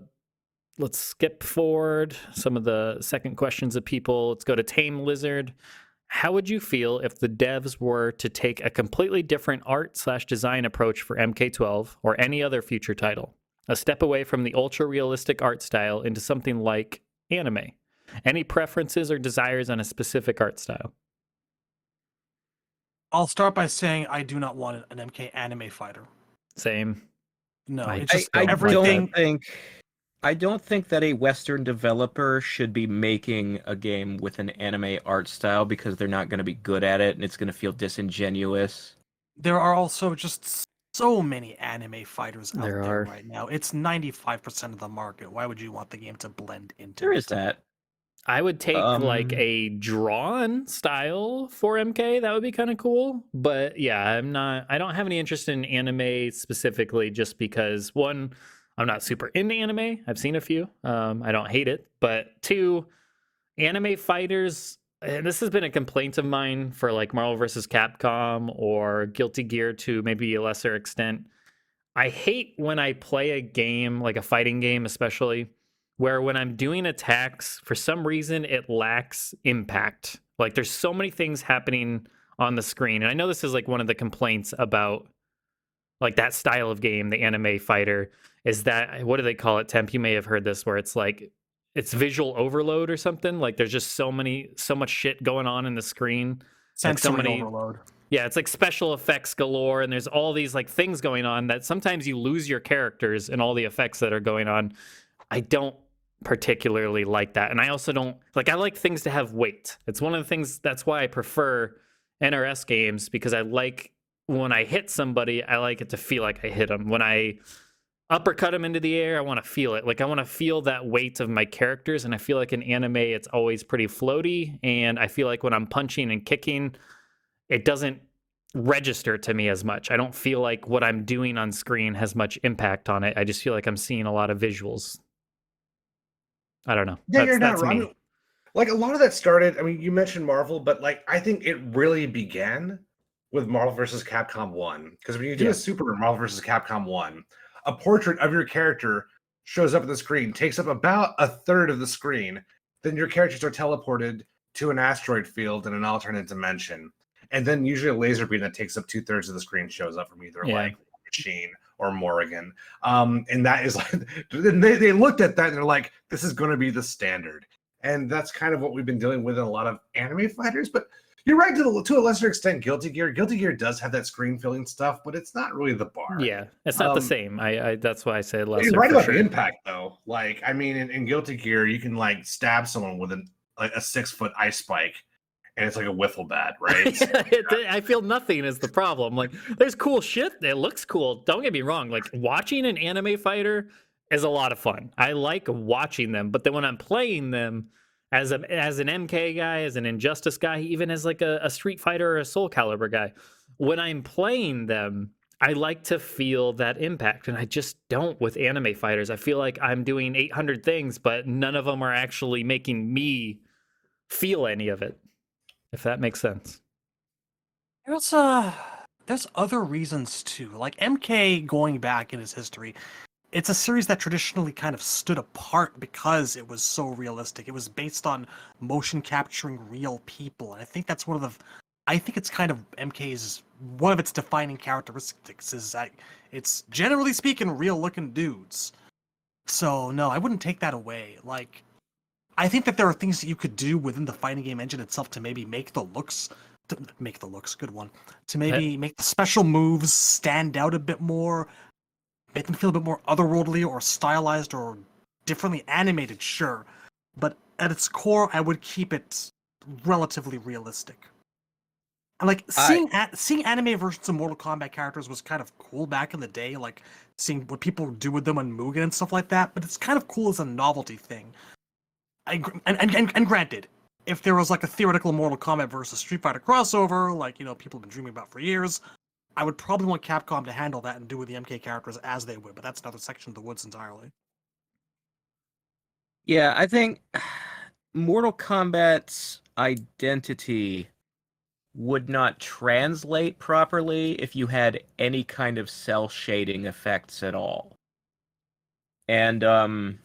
let's skip forward some of the second questions of people. Let's go to Tame Lizard. How would you feel if the devs were to take a completely different art slash design approach for MK12 or any other future title? A step away from the ultra realistic art style into something like anime. Any preferences or desires on a specific art style? I'll start by saying I do not want an MK anime fighter. Same. No, I- it's just I don't like everything. don't think I don't think that a Western developer should be making a game with an anime art style because they're not going to be good at it and it's going to feel disingenuous. There are also just so many anime fighters out There there, are. right now. It's 95% of the market. Why would you want the game to blend into There it? is that. I would take like Um, a drawn style for MK. That would be kind of cool. But yeah, I'm not, I don't have any interest in anime specifically just because one, I'm not super into anime. I've seen a few. Um, I don't hate it. But two, anime fighters, and this has been a complaint of mine for like Marvel versus Capcom or Guilty Gear to maybe a lesser extent. I hate when I play a game, like a fighting game, especially where when I'm doing attacks, for some reason it lacks impact. Like there's so many things happening on the screen. And I know this is like one of the complaints about like that style of game, the anime fighter, is that what do they call it? Temp, you may have heard this where it's like it's visual overload or something. Like there's just so many so much shit going on in the screen. Like so many- overload. Yeah, it's like special effects galore, and there's all these like things going on that sometimes you lose your characters and all the effects that are going on. I don't particularly like that. And I also don't like I like things to have weight. It's one of the things that's why I prefer NRS games because I like when I hit somebody, I like it to feel like I hit them. When I uppercut him into the air, I want to feel it. Like I want to feel that weight of my characters and I feel like in anime it's always pretty floaty and I feel like when I'm punching and kicking it doesn't register to me as much. I don't feel like what I'm doing on screen has much impact on it. I just feel like I'm seeing a lot of visuals. I don't know. Yeah, That's- you're not that's wrong. Me. Like a lot of that started. I mean, you mentioned Marvel, but like I think it really began with Marvel versus Capcom One. Because when you do Yeah. a Super Marvel versus Capcom One, a portrait of your character shows up on the screen, takes up about a third of the screen. Then your characters are teleported to an asteroid field in an alternate dimension, and then usually a laser beam that takes up two thirds of the screen shows up from either Yeah. like Machine or Morrigan. Um, and that is [LAUGHS] like they, they looked at that and they're like, this is going to be the standard. And that's kind of what we've been dealing with in a lot of anime fighters. But you're right to, the, to a lesser extent, Guilty Gear. Guilty Gear does have that screen filling stuff, but it's not really the bar. Yeah, it's not the Um, same. I, I that's why I say lesser. You're right about sure. the impact, though. Like, I mean, in, in Guilty Gear, you can like stab someone with an, like a six foot ice spike, and it's like a wiffle bat, [LAUGHS] right? So- It- I feel nothing is the problem. Like, there's cool shit. It looks cool. Don't get me wrong. Like, watching an anime fighter is a lot of fun. I like watching them, but then when I'm playing them as a as an MK guy, as an Injustice guy, even as like a, a Street Fighter or a Soulcalibur guy, when I'm playing them, I like to feel that impact, and I just don't with anime fighters. I feel like I'm doing 800 things, but none of them are actually making me feel any of it. If that makes sense. There's uh there's other reasons too. Like MK going back in its history, it's a series that traditionally kind of stood apart because it was so realistic. It was based on motion capturing real people. And I think that's one of the I think it's kind of MK's one of its defining characteristics is that it's generally speaking real looking dudes. So no, I wouldn't take that away. Like I think that there are things that you could do within the fighting game engine itself to maybe make the looks to make the looks good one to maybe make the special moves stand out a bit more make them feel a bit more otherworldly or stylized or differently animated sure. But at its core i would keep it relatively realistic. And like seeing a- seeing anime versions of mortal kombat characters was kind of cool back in the day like seeing what people do with them on mugen and stuff like that but it's kind of cool as a novelty thing. I, gr- and, and, and, and granted if there was like a theoretical Mortal Kombat versus Street Fighter crossover, like you know people have been dreaming about for years, I would probably want Capcom to handle that and do with the MK characters as they would. But that's another section of the woods entirely. Yeah, I think Mortal Kombat's identity would not translate properly if you had any kind of cell shading effects at all. And um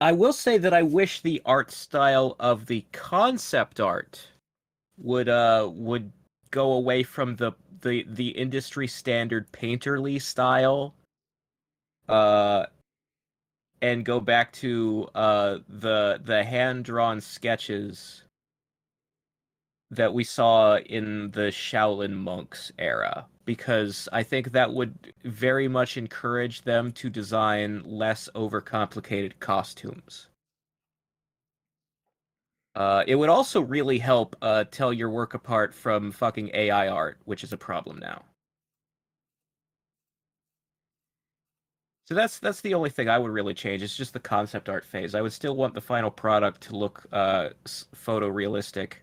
I will say that I wish the art style of the concept art would uh would go away from the the the industry standard painterly style uh and go back to uh the the hand drawn sketches that we saw in the Shaolin monks era because I think that would very much encourage them to design less overcomplicated costumes. Uh, it would also really help uh, tell your work apart from fucking AI art, which is a problem now. So that's that's the only thing I would really change. It's just the concept art phase. I would still want the final product to look uh, photorealistic,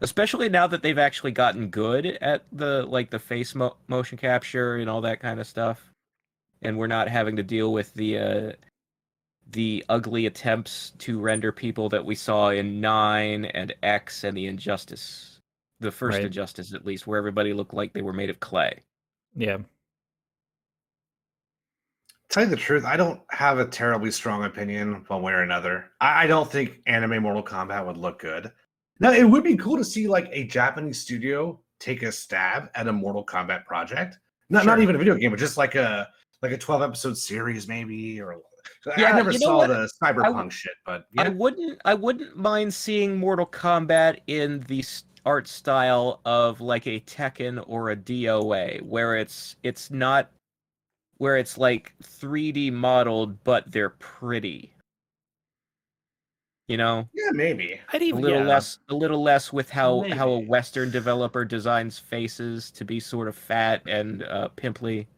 especially now that they've actually gotten good at the like the face mo- motion capture and all that kind of stuff, and we're not having to deal with the uh, the ugly attempts to render people that we saw in Nine and X and the Injustice, the first Right. Injustice at least, where everybody looked like they were made of clay. Yeah. Tell you the truth, I don't have a terribly strong opinion one way or another. I, I don't think anime Mortal Kombat would look good. Now, it would be cool to see like a Japanese studio take a stab at a Mortal Kombat project. Not not even a video game, but just like a like a twelve episode series, maybe. Or I never you know saw what? the cyberpunk w- shit, but I wouldn't I wouldn't mind seeing Mortal Kombat in the art style of like a Tekken or a DOA where it's it's not where it's like 3D modeled but they're pretty. You know, yeah, maybe. I'd a even little yeah. less a little less with how how a western developer designs faces to be sort of fat and uh pimply.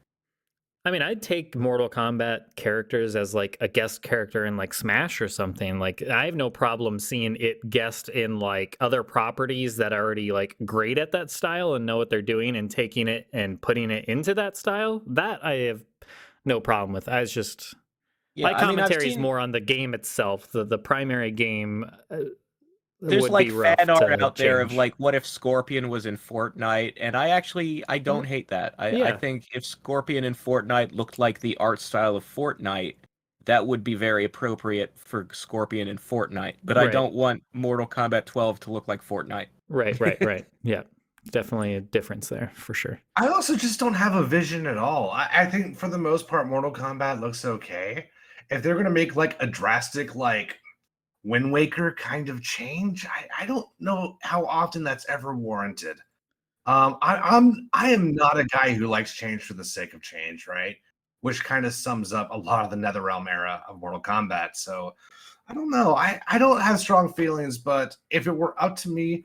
I mean, I'd take Mortal Kombat characters as like a guest character in like Smash or something. Like, I have no problem seeing it guest in like other properties that are already like great at that style and know what they're doing and taking it and putting it into that style. That I have no problem with. I was just my I mean, commentary is more on the game itself, the the primary game. Uh, There's like fan art to out there of like, what if Scorpion was in Fortnite? And I actually I mm. don't hate that. I, I think if Scorpion in Fortnite looked like the art style of Fortnite, that would be very appropriate for Scorpion in Fortnite. But I don't want Mortal Kombat 12 to look like Fortnite. right, right, [LAUGHS] right. Yeah, definitely a difference there for sure. I also just don't have a vision at all. I, I think for the most part, Mortal Kombat looks okay. If they're gonna make like a drastic like Wind Waker kind of change, I, I don't know how often that's ever warranted. Um, I, I'm I am not a guy who likes change for the sake of change, right? Which kind of sums up a lot of the NetherRealm era of Mortal Kombat. So I don't know. I, I don't have strong feelings, but if it were up to me,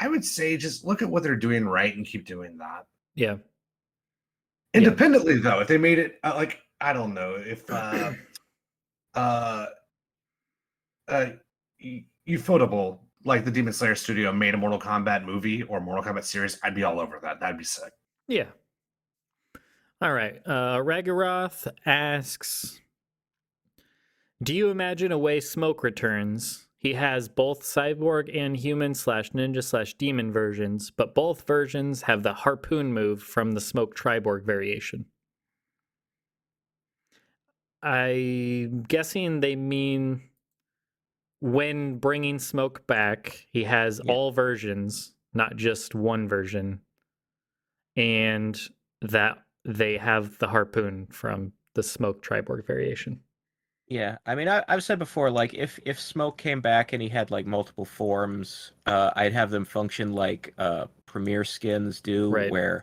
I would say just look at what they're doing right and keep doing that. Yeah, Independently, though, if they made it uh, like I don't know if uh, [CLEARS THROAT] uh, uh, Ufotable, like the Demon Slayer studio, made a Mortal Kombat movie or Mortal Kombat series, I'd be all over that. That'd be sick. yeah. All right. Uh, Ragaroth asks, "Do you imagine a way Smoke returns? He has both cyborg and human slash ninja slash demon versions, but both versions have the harpoon move from the Smoke Triborg variation." I'm guessing they mean when bringing Smoke back, he has Yeah. all versions, not just one version, and that they have the harpoon from the Smoke Triborg variation. Yeah, I mean, I, I've said before, like if if Smoke came back and he had like multiple forms, uh, I'd have them function like uh, Premier skins do, Right. where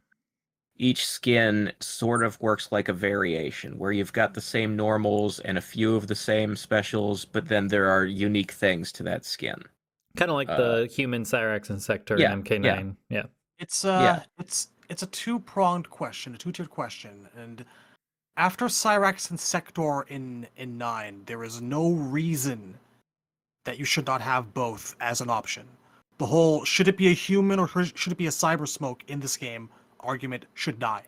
each skin sort of works like a variation, where you've got the same normals and a few of the same specials, but then there are unique things to that skin. Kind of like Uh, the human Cyrax and Sector yeah, in MK9. Yeah. yeah. It's uh Yeah. it's it's a two pronged question, a two tiered question, and after Cyrax and Sector in in nine, there is no reason that you should not have both as an option. The whole should it be a human or should should it be a cyber smoke in this game argument should die.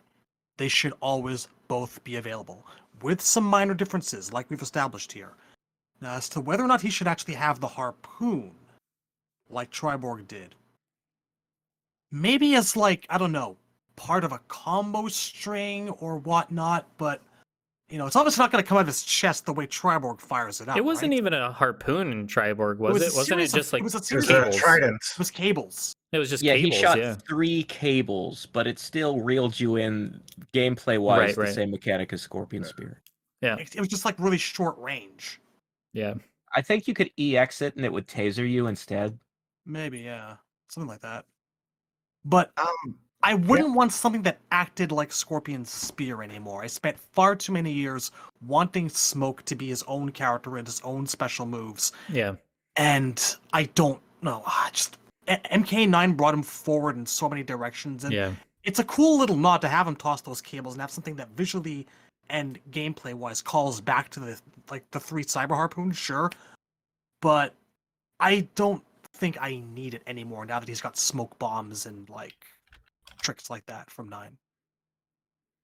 They should always both be available, with some minor differences, like we've established here. Now, as to whether or not he should actually have the harpoon, like Triborg did, maybe as like I don't know, part of a combo string or whatnot. But you know, it's obviously not going to come out of his chest the way Triborg fires it out. It wasn't right? even a harpoon in Triborg, was was it? Wasn't it series of- just like it was a It series was of a trident. It was cables. It was just yeah, cables, he shot yeah. three cables, but it still reeled you in gameplay wise Right, the right. same mechanic as Scorpion Right. Spear. Yeah. It, it was just like really short range. Yeah. I think you could EX it and it would taser you instead. Maybe, yeah, something like that. But Um, I wouldn't want something that acted like Scorpion's spear anymore. I spent far too many years wanting Smoke to be his own character and his own special moves, Yeah. and I don't know. I just A- MK9 brought him forward in so many directions, and Yeah. it's a cool little nod to have him toss those cables and have something that visually and gameplay wise calls back to the like the three cyber harpoons, sure. But I don't think I need it anymore now that he's got smoke bombs and like tricks like that from nine.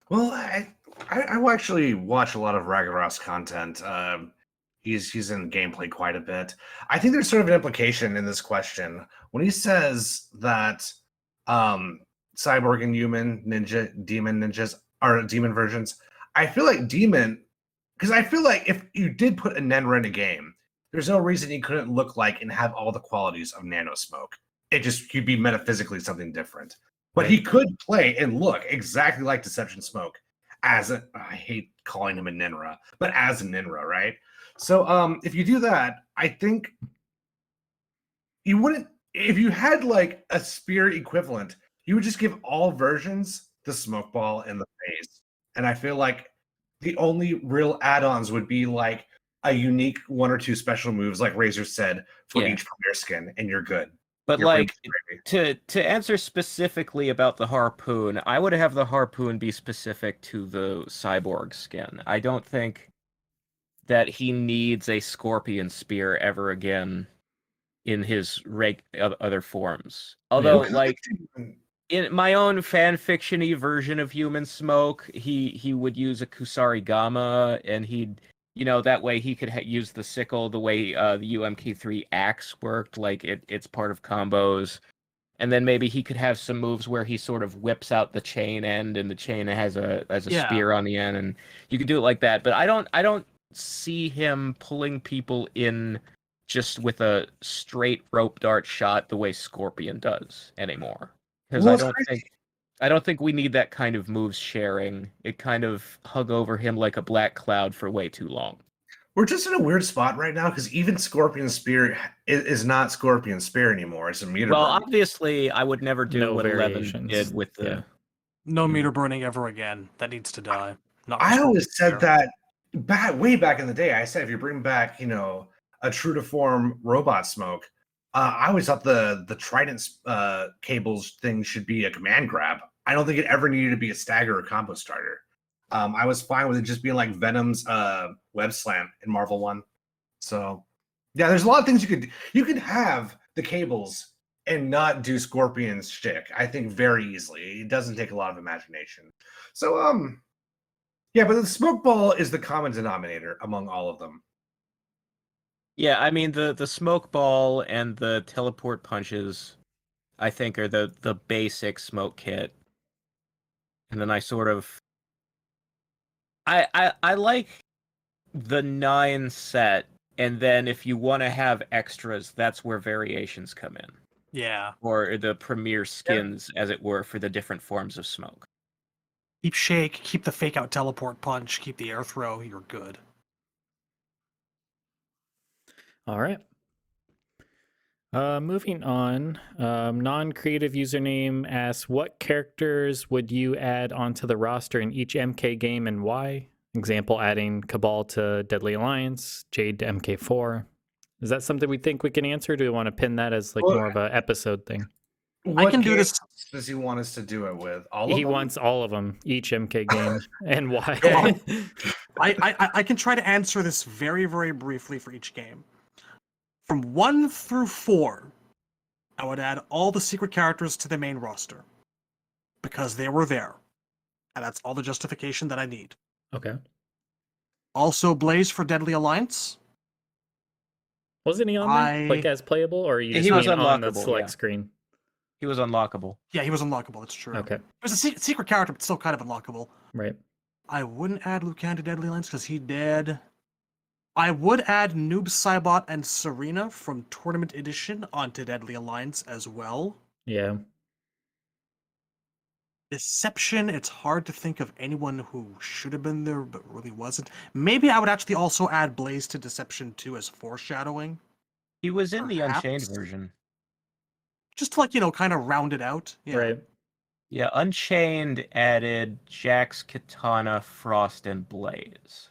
Well, I, I I will actually watch a lot of Ragaros content. Um, he's he's in gameplay quite a bit. I think there's sort of an implication in this question when he says that um, cyborg and human ninja demon ninjas are demon versions. I feel like demon because I feel like if you did put a Nenra in a game, there's no reason he couldn't look like and have all the qualities of Nano Smoke. It just could be metaphysically something different. But he could play and look exactly like Deception Smoke as a I hate calling him a Ninra, but as a Ninra, right? So um if you do that, I think you wouldn't if you had like a spear equivalent, you would just give all versions the smoke ball and the face. And I feel like the only real add-ons would be like a unique one or two special moves, like Razor said, for Yeah. each premier skin, and you're good. But Your like to to answer specifically about the harpoon, I would have the harpoon be specific to the cyborg skin. I don't think that he needs a scorpion spear ever again in his reg- oth- other forms. Although, like in my own fan fictiony version of Human Smoke, he he would use a Kusari Gama, and he'd you know that way he could ha- use the sickle the way uh, the UMK3 axe worked, like it it's part of combos. And then maybe he could have some moves where he sort of whips out the chain end, and the chain has a has a Yeah. spear on the end, and you could do it like that. But I don't I don't see him pulling people in just with a straight rope dart shot the way Scorpion does anymore. Because Well, I don't crazy. think I don't think we need that kind of moves sharing. It kind of hung over him like a black cloud for way too long. We're just in a weird spot right now because even Scorpion Spear is, is not Scorpion Spear anymore. It's a meter. Well, burn. obviously, I would never do No what Eleven did with the. Yeah. No Hmm. meter burning ever again. That needs to die. Not I always said Spear. that back way back in the day. I said if you bring back, you know, a true to form robot smoke, uh, I always thought the the Trident uh, cables thing should be a command grab. I don't think it ever needed to be a stagger or combo starter. Um, I was fine with it just being like Venom's uh, web slam in Marvel One. So yeah, there's a lot of things you could you could have the cables and not do Scorpion's shtick. I think very easily. It doesn't take a lot of imagination. So um, yeah, but the smoke ball is the common denominator among all of them. Yeah, I mean the the smoke ball and the teleport punches, I think are the the basic smoke kit. And then I sort of, I I I like the nine set, and then if you want to have extras, that's where variations come in, Yeah. or the premier skins, as it were, for the different forms of smoke. Keep shake, keep the fake out teleport punch, keep the air throw, you're good. All right. Uh, moving on, um, non-creative username asks, "What characters would you add onto the roster in each MK game and why?" Example: adding Cabal to Deadly Alliance, Jade to MK4. Is that something we think we can answer? Do we want to pin that as like Well, more of a episode thing? What can do this- games Does he want us to do it with all of He them? wants all of them, each MK game, [LAUGHS] [LAUGHS] and why? [LAUGHS] I, I I- I can try to answer this very very briefly for each game. From one through four, I would add all the secret characters to the main roster because they were there, and that's all the justification that I need. okay. Also, Blaze for Deadly Alliance. Wasn't he on there, like as playable, or you He was on the select yeah. screen? He was unlockable. Yeah, he was unlockable. That's true. Okay, It was a se- secret character, but still kind of unlockable. right. I wouldn't add Liu Kang to Deadly Alliance because he dead. I would add Noob Saibot and Sareena from Tournament Edition onto Deadly Alliance as well. Yeah. Deception, it's hard to think of anyone who should have been there but really wasn't. Maybe I would actually also add Blaze to Deception too as foreshadowing. He was in the Unchained version. Just to like, you know, kind of round it out. Yeah. Right. Yeah, Unchained added Jack's Katana, Frost, and Blaze.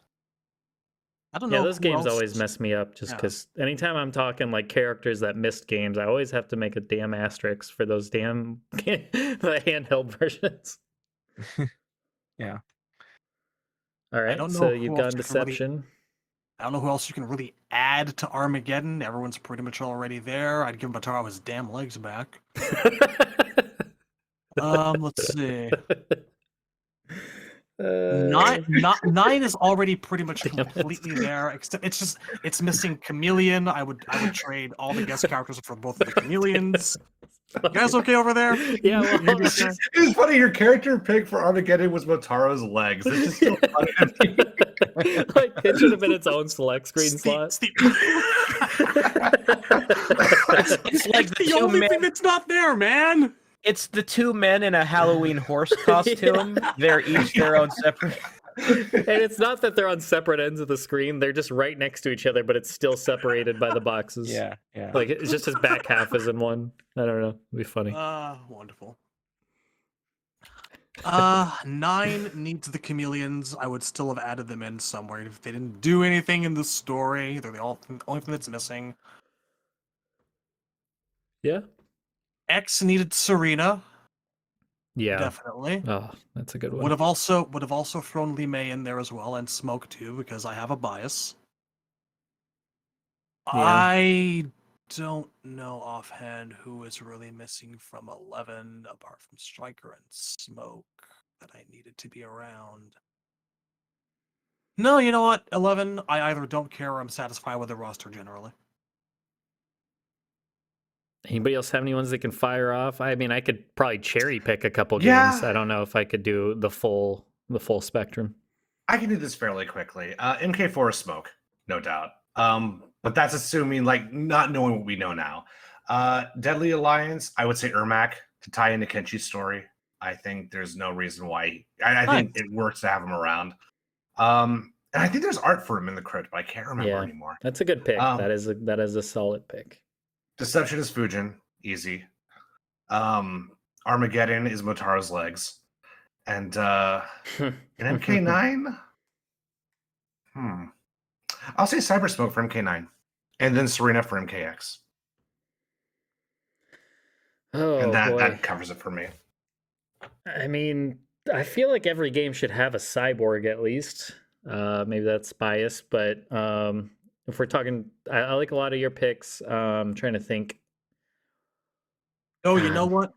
I don't know. Yeah, those games else- always mess me up just Yeah. because anytime I'm talking like characters that missed games, I always have to make a damn asterisk for those damn [LAUGHS] the handheld versions. [LAUGHS] Yeah. All right, don't know so you've else gone you can really- Deception. I don't know who else you can really add to Armageddon. Everyone's pretty much already there. I'd give Motaro his damn legs back. [LAUGHS] Um, let's see. Nine, not, nine is already pretty much completely there. Except it's just it's missing Chameleon. I would I would trade all the guest characters for both of the [LAUGHS] Chameleons. You guys okay over there? Yeah, well, It's it was funny. Your character pick for Armageddon was Motaro's legs. It's just so [LAUGHS] funny. To [LAUGHS] me. like it should have been its own select screen It's the- slot. it's [LAUGHS] It's like the the only men- thing that's not there, man. It's the two men in a Halloween horse [LAUGHS] costume. They're each their own separate. and it's not that they're on separate ends of the screen; they're just right next to each other, but it's still separated by the boxes. Yeah, yeah. like it's just his back half is in one. I don't know. It'd be funny. Uh, wonderful. Uh, nine needs the chameleons. I would still have added them in somewhere if they didn't do anything in the story. They're the all, only thing that's missing. Yeah. X needed Sareena, Yeah. definitely. Oh, that's a good one. Would have also would have also thrown Li Mei in there as well and Smoke too because I have a bias. Yeah. I don't know offhand who is really missing from Eleven apart from Striker and Smoke that I needed to be around. No, you know what? Eleven, I either don't care or I'm satisfied with the roster generally. Anybody else have any ones that can fire off? I mean, I could probably cherry pick a couple Yeah. games. I don't know if I could do the full the full spectrum. I can do this fairly quickly. Uh, MK4 is smoke, no doubt. Um, but that's assuming like not knowing what we know now. Uh, Deadly Alliance, I would say Ermac to tie into Kenshi's story. I think there's no reason why. I, I think it works to have him around. Um, and I think there's art for him in the crypt, but I can't remember Yeah. anymore. That's a good pick. Um, that is a that is a solid pick. Deception is Fujin, easy. Um, Armageddon is Motaro's legs, and uh, [LAUGHS] in MK9, [LAUGHS] hmm, I'll say Cyber Smoke for MK9, and then Sareena for MKX, oh and that boy. that covers it for me. I mean, I feel like every game should have a cyborg at least. Uh, maybe that's bias, but um, if we're talking, I, I like a lot of your picks. Um, I'm trying to think. Oh, you know Um, what?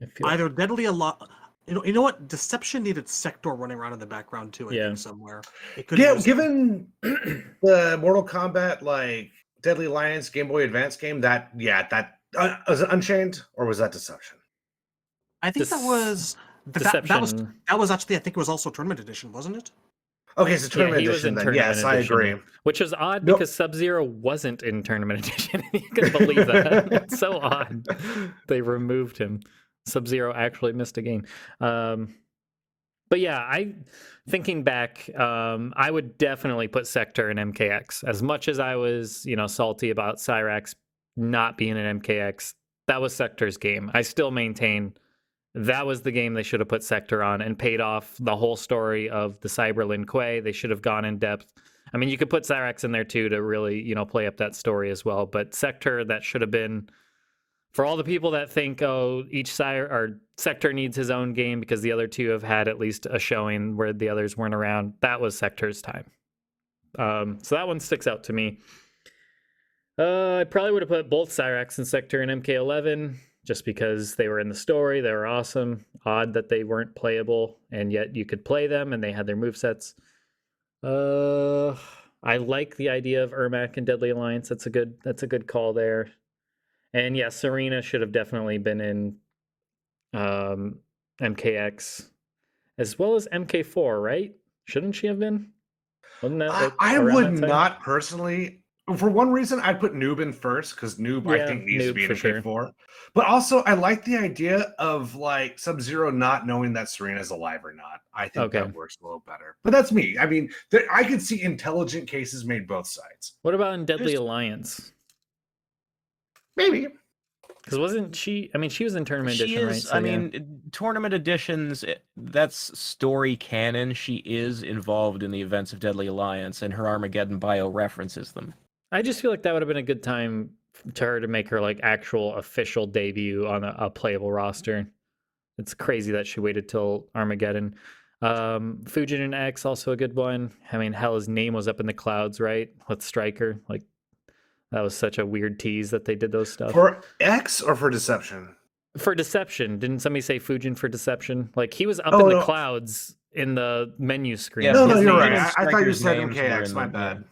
I feel Either Deadly a lot. You know, you know what? Deception needed Sector running around in the background too. I Yeah. think somewhere. It Yeah, given [CLEARS THROAT] the Mortal Kombat like Deadly Alliance Game Boy Advance game, that yeah, that uh, was it Unchained or was that Deception? I think that was that, that, Deception. that was that was actually I think it was also tournament edition, wasn't it? Okay, so tournament he was edition. Then. tournament Yes, I edition. agree. which is odd Nope. because Sub Zero wasn't in tournament [LAUGHS] edition. you can believe that. [LAUGHS] it's so odd. They removed him. Sub Zero actually missed a game. Um, but yeah, I thinking back, um, I would definitely put Sector in MKX. As much as I was, you know, salty about Cyrax not being in MKX, that was Sector's game. I still maintain that was the game they should have put Sector on and paid off the whole story of the Cyber Lin Kuei. They should have gone in depth. I mean, you could put Cyrax in there too to really, you know, play up that story as well. But Sector, that should have been for all the people that think, oh, each sire or sector needs his own game because the other two have had at least a showing where the others weren't around. That was Sector's time. Um, so that one sticks out to me. Uh, I probably would have put both Cyrax and Sector in MK11 just because they were in the story. They were awesome. Odd that they weren't playable, and yet you could play them and they had their movesets. Uh, I like the idea of Ermac and Deadly Alliance. That's a good. That's a good call there. And yeah, Sareena should have definitely been in um, MKX as well as MK4, right? Shouldn't she have been? Wasn't that I, like I around would not personally. For one reason, I'd put Noob in first because Noob I think needs to be in for sure. K4. But also, I like the idea of like Sub Zero not knowing that Sareena's alive or not. I think Okay. that works a little better. But that's me. I mean, there, I could see intelligent cases made both sides. What about in Deadly There's- Alliance? Maybe. Because wasn't she? I mean, she was in tournament She edition, right? So, I yeah. mean, tournament editions. eh, That's story canon. She is involved in the events of Deadly Alliance, and her Armageddon bio references them. I just feel like that would have been a good time to her to make her like actual official debut on a, a playable roster. It's crazy that she waited till Armageddon. Um, Fujin and X also a good one. I mean, hell, his name was up in the clouds, right? With Striker, like that was such a weird tease that they did those stuff For X or for Deception? for Deception. Didn't somebody say Fujin for Deception? Like he was up Oh, in the no. clouds in the menu screen. Yeah, no, no, you're right. I, I thought you said were MKX. in My bad.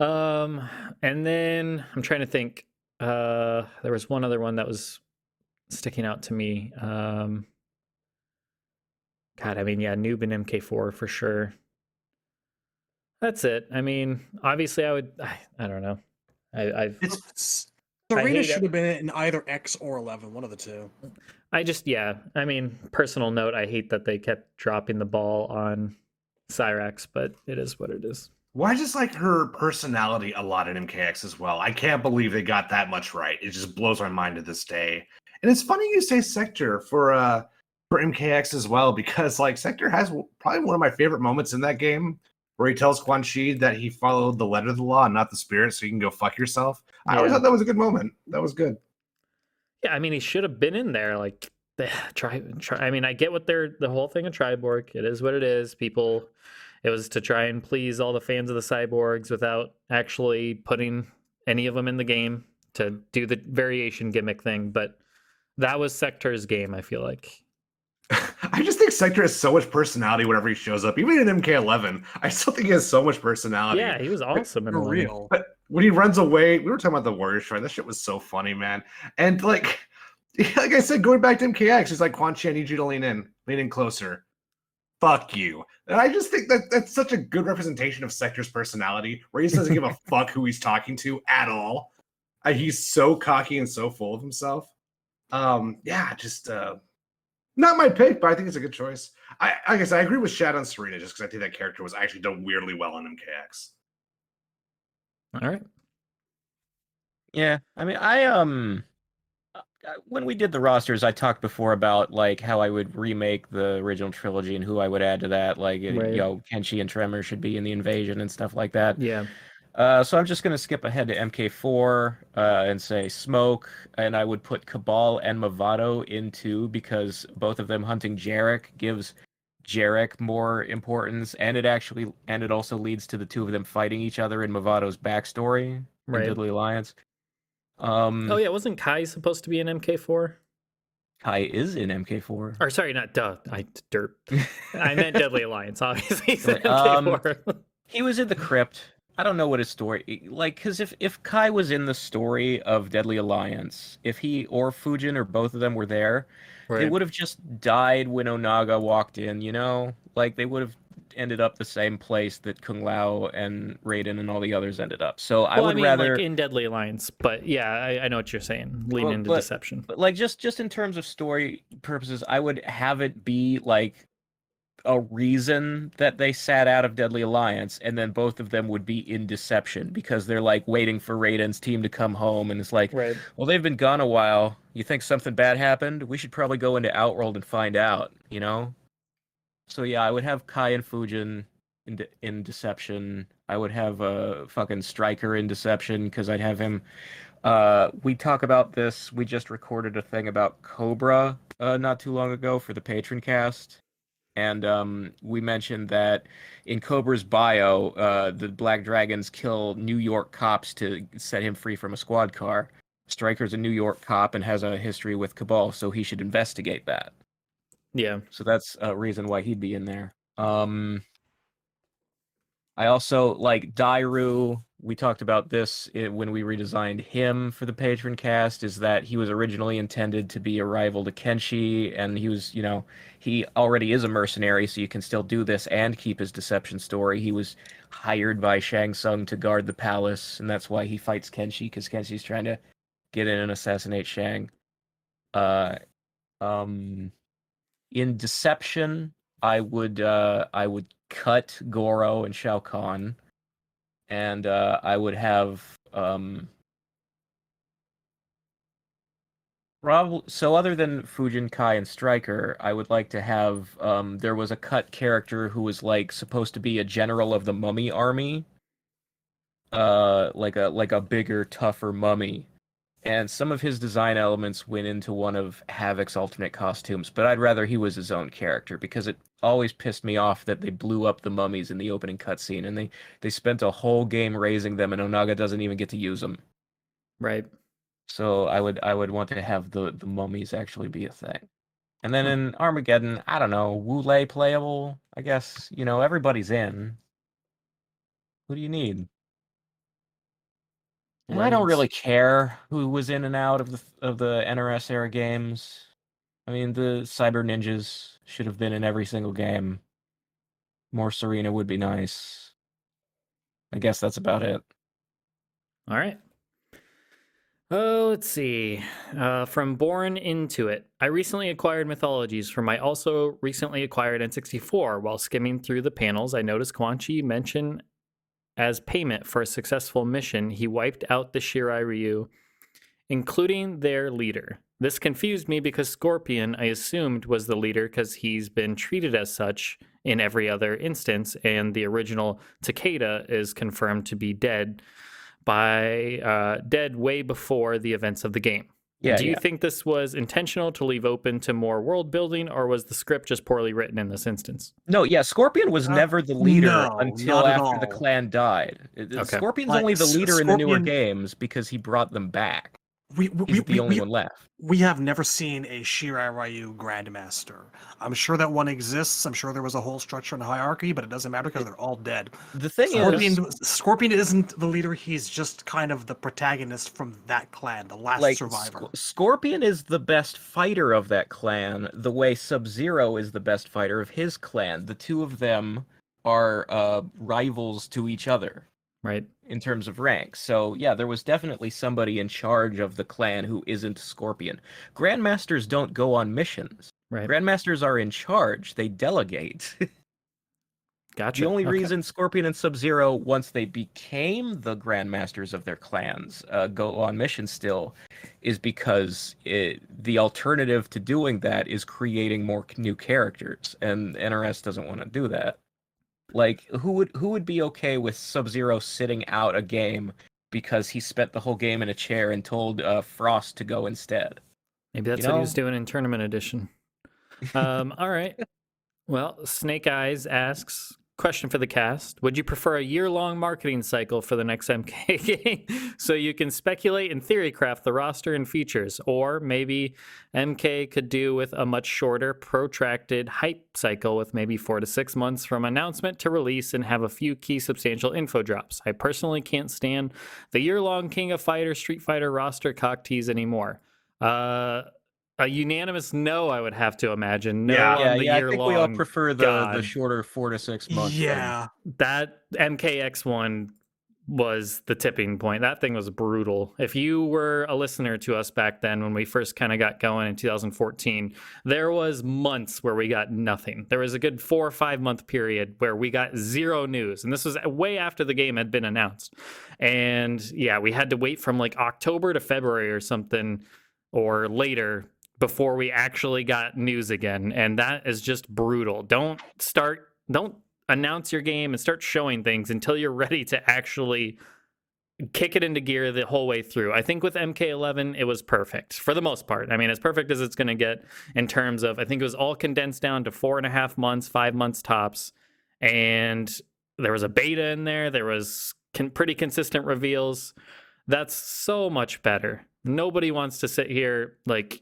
Um, and then I'm trying to think. Uh, there was one other one that was sticking out to me. Um, God, I mean, yeah, Noob and MK4 for sure. That's it. I mean, obviously, I would. I, I don't know. I, I've. It's Sareena hate should have been in either X or Eleven, one of the two. I just, yeah. I mean, personal note. I hate that they kept dropping the ball on Cyrax, but it is what it is. Well, I just like her personality a lot in MKX as well. I can't believe they got that much right. It just blows my mind to this day. And it's funny you say Sector for uh for MKX as well because like Sector has probably one of my favorite moments in that game where he tells Quan Chi that he followed the letter of the law and not the spirit, so you can go fuck yourself. I always thought that was a good moment. That was good. Yeah, I mean, he should have been in there. Like, [SIGHS] try, try. I mean, I get what they're the whole thing of Triborg. It is what it is. People, it was to try and please all the fans of the cyborgs without actually putting any of them in the game to do the variation gimmick thing. But that was Sector's game. I feel like. [LAUGHS] I just think Sector has so much personality whenever he shows up. Even in MK11, I still think he has so much personality. Yeah, he was awesome For real. But when he runs away, we were talking about the Warrior Shrine. That shit was so funny, man. And like, [LAUGHS] like I said, going back to MKX, he's like, Quan Chi, I need you to lean in, lean in closer. Fuck you. And I just think that that's such a good representation of Sector's personality, where he just doesn't give a [LAUGHS] fuck who he's talking to at all. Uh, he's so cocky and so full of himself. Um, yeah, just uh, not my pick, but I think it's a good choice. I, I guess I agree with Shad on Sareena, just because I think that character was actually done weirdly well on MKX. All right. Yeah, I mean, I um, uh, when we did the rosters, I talked before about like how I would remake the original trilogy and who I would add to that. Like, uh, Right. you know, Kenshi and Tremor should be in the invasion and stuff like that. Yeah. Uh, so I'm just gonna skip ahead to MK4 uh, and say Smoke, and I would put Kabal and Mavado in two because both of them hunting Jarek gives Jarek more importance, and it actually and it also leads to the two of them fighting each other in Mavado's backstory in Right. Deadly Alliance. Um, Oh yeah, wasn't Kai supposed to be in MK4? Kai is in MK4. Or sorry, not duh. I derp. [LAUGHS] I meant Deadly Alliance. Obviously, [LAUGHS] he's in um, MK4. He was in the crypt. I don't know what his story like because if if Kai was in the story of Deadly Alliance, if he or Fujin or both of them were there, they would have just died when Onaga walked in. You know, like they would have ended up the same place that Kung Lao and Raiden and all the others ended up. So I would I mean, rather. like in Deadly Alliance, but yeah, I, I know what you're saying. Lean Well, into but- deception. But like just just in terms of story purposes, I would have it be like a reason that they sat out of Deadly Alliance, and then both of them would be in deception because they're like waiting for Raiden's team to come home, and it's like, Right. well, they've been gone a while. You think something bad happened? We should probably go into Outworld and find out. You know. So yeah, I would have Kai and Fujin in de- in deception. I would have a fucking Stryker in deception because I'd have him. Uh, we talk about this. We just recorded a thing about Kobra uh, not too long ago for the patron cast, and um, we mentioned that in Kobra's bio, uh, the Black Dragons kill New York cops to set him free from a squad car. Stryker's a New York cop and has a history with Kabal, so he should investigate that. Yeah. So that's a reason why he'd be in there. Um I also like Dairu. We talked about this when we redesigned him for the patron cast. Is that he was originally intended to be a rival to Kenshi, and he was, you know, he already is a mercenary, so you can still do this and keep his deception story. He was hired by Shang Tsung to guard the palace, and that's why he fights Kenshi because Kenshi's trying to get in and assassinate Shang. Uh, um, in deception i would uh i would cut goro and shao kahn and uh i would have um probably so other than fujin kai and Stryker i would like to have um there was a cut character who was like supposed to be a general of the mummy army. Uh like a like a bigger tougher mummy and some of his design elements went into one of Havoc's alternate costumes, but I'd rather he was his own character because it always pissed me off that they blew up the mummies in the opening cutscene and they they spent a whole game raising them and Onaga doesn't even get to use them. Right. So I would I would want to have the the mummies actually be a thing. And then in Armageddon, I don't know, Wu Lei playable. I guess you know everybody's in. Who do you need? And I don't really care who was in and out of the of the NRS era games. I mean, the Cyber Ninjas should have been in every single game. More Sareena would be nice. I guess that's about it. All right. Oh, let's see. Uh, from Born Into It. I recently acquired Mythologies from my also recently acquired N64. While skimming through the panels, I noticed Quan Chi mention as payment for a successful mission, he wiped out the Shirai Ryu, including their leader. This confused me because Scorpion, I assumed, was the leader because he's been treated as such in every other instance, and the original Takeda is confirmed to be dead by uh, dead way before the events of the game. Yeah, Do you yeah. think this was intentional to leave open to more world building, or was the script just poorly written in this instance? No, yeah, Scorpion was Uh, never the leader no, until not at after the clan died. Okay. Scorpion's Like, only the S- leader in the newer games because he brought them back. We we, He's we, the only we, one left. we have never seen a Shirai Ryu Grandmaster. I'm sure that one exists. I'm sure there was a whole structure and hierarchy, but it doesn't matter because they're all dead. The thing is, Scorpion, Scorpion isn't the leader. He's just kind of the protagonist from that clan, the last like survivor. Sc- Scorpion is the best fighter of that clan, the way Sub Zero is the best fighter of his clan. The two of them are uh, rivals to each other Right. in terms of rank. So yeah, there was definitely somebody in charge of the clan who isn't Scorpion. Grandmasters don't go on missions. Right. Grandmasters are in charge. They delegate. [LAUGHS] Gotcha. The only Okay. reason Scorpion and Sub Zero, once they became the grandmasters of their clans, uh, go on missions still, is because it, the alternative to doing that is creating more new characters, and NRS doesn't want to do that. Like, who would who would be okay with Sub Zero sitting out a game because he spent the whole game in a chair and told uh, Frost to go instead? Maybe that's you what he was doing in tournament edition. [LAUGHS] Um, all right. Well, Snake Eyes asks question for the cast: Would you prefer a year-long marketing cycle for the next MK [LAUGHS] game, so you can speculate and theory craft the roster and features, or maybe MK could do with a much shorter, protracted hype cycle with maybe four to six months from announcement to release and have a few key substantial info drops? I personally can't stand the year-long King of Fighter Street Fighter roster cock tease anymore. Uh, a unanimous no, I would have to imagine. No Yeah. yeah, the yeah. I year think we all prefer the, the shorter four to six months. thing. yeah, That MKX one was the tipping point. That thing was brutal. If you were a listener to us back then when we first kind of got going in 2014, there was months where we got nothing. There was a good 4 or 5 month period where we got zero news. And this was way after the game had been announced. And yeah, we had to wait from like October to February or something or later before we actually got news again and that is just brutal. Don't start don't announce your game and start showing things until you're ready to actually kick it into gear the whole way through. I think with mk11 it was perfect for the most part. I mean as perfect as it's going to get in terms of i think it was all condensed down to four and a half months five months tops and there was a beta in there there was con- pretty consistent reveals. That's so much better. Nobody wants to sit here like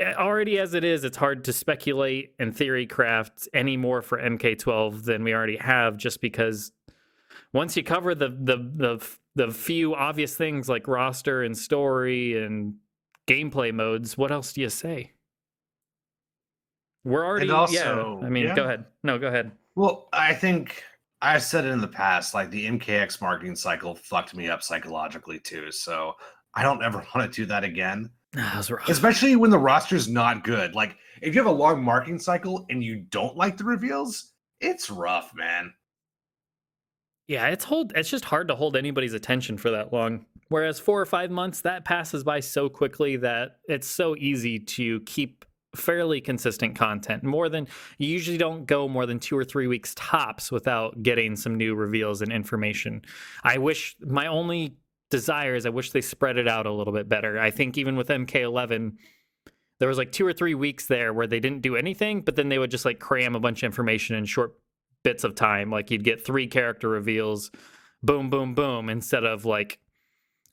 already as it is it's hard to speculate and theory craft any more for mk12 than we already have just because once you cover the the the, the few obvious things like roster and story and gameplay modes what else do you say we're already also- yeah i mean yeah. go ahead no go ahead Well, I think I said it in the past, like the MKX marketing cycle fucked me up psychologically too. So I don't ever [LAUGHS] want to do that again. That was rough. Especially when the roster's not good. Like if you have a long marketing cycle and you don't like the reveals, it's rough, man. Yeah, it's hold it's just hard to hold anybody's attention for that long. Whereas 4 or 5 months that passes by so quickly that it's so easy to keep fairly consistent content. More than you usually don't go more than 2 or 3 weeks tops without getting some new reveals and information. I wish my only desire is I wish they spread it out a little bit better. I think even with MK11 there was like 2 or 3 weeks there where they didn't do anything, but then they would just like cram a bunch of information in short bits of time. Like you'd get three character reveals, boom, boom, boom, instead of like,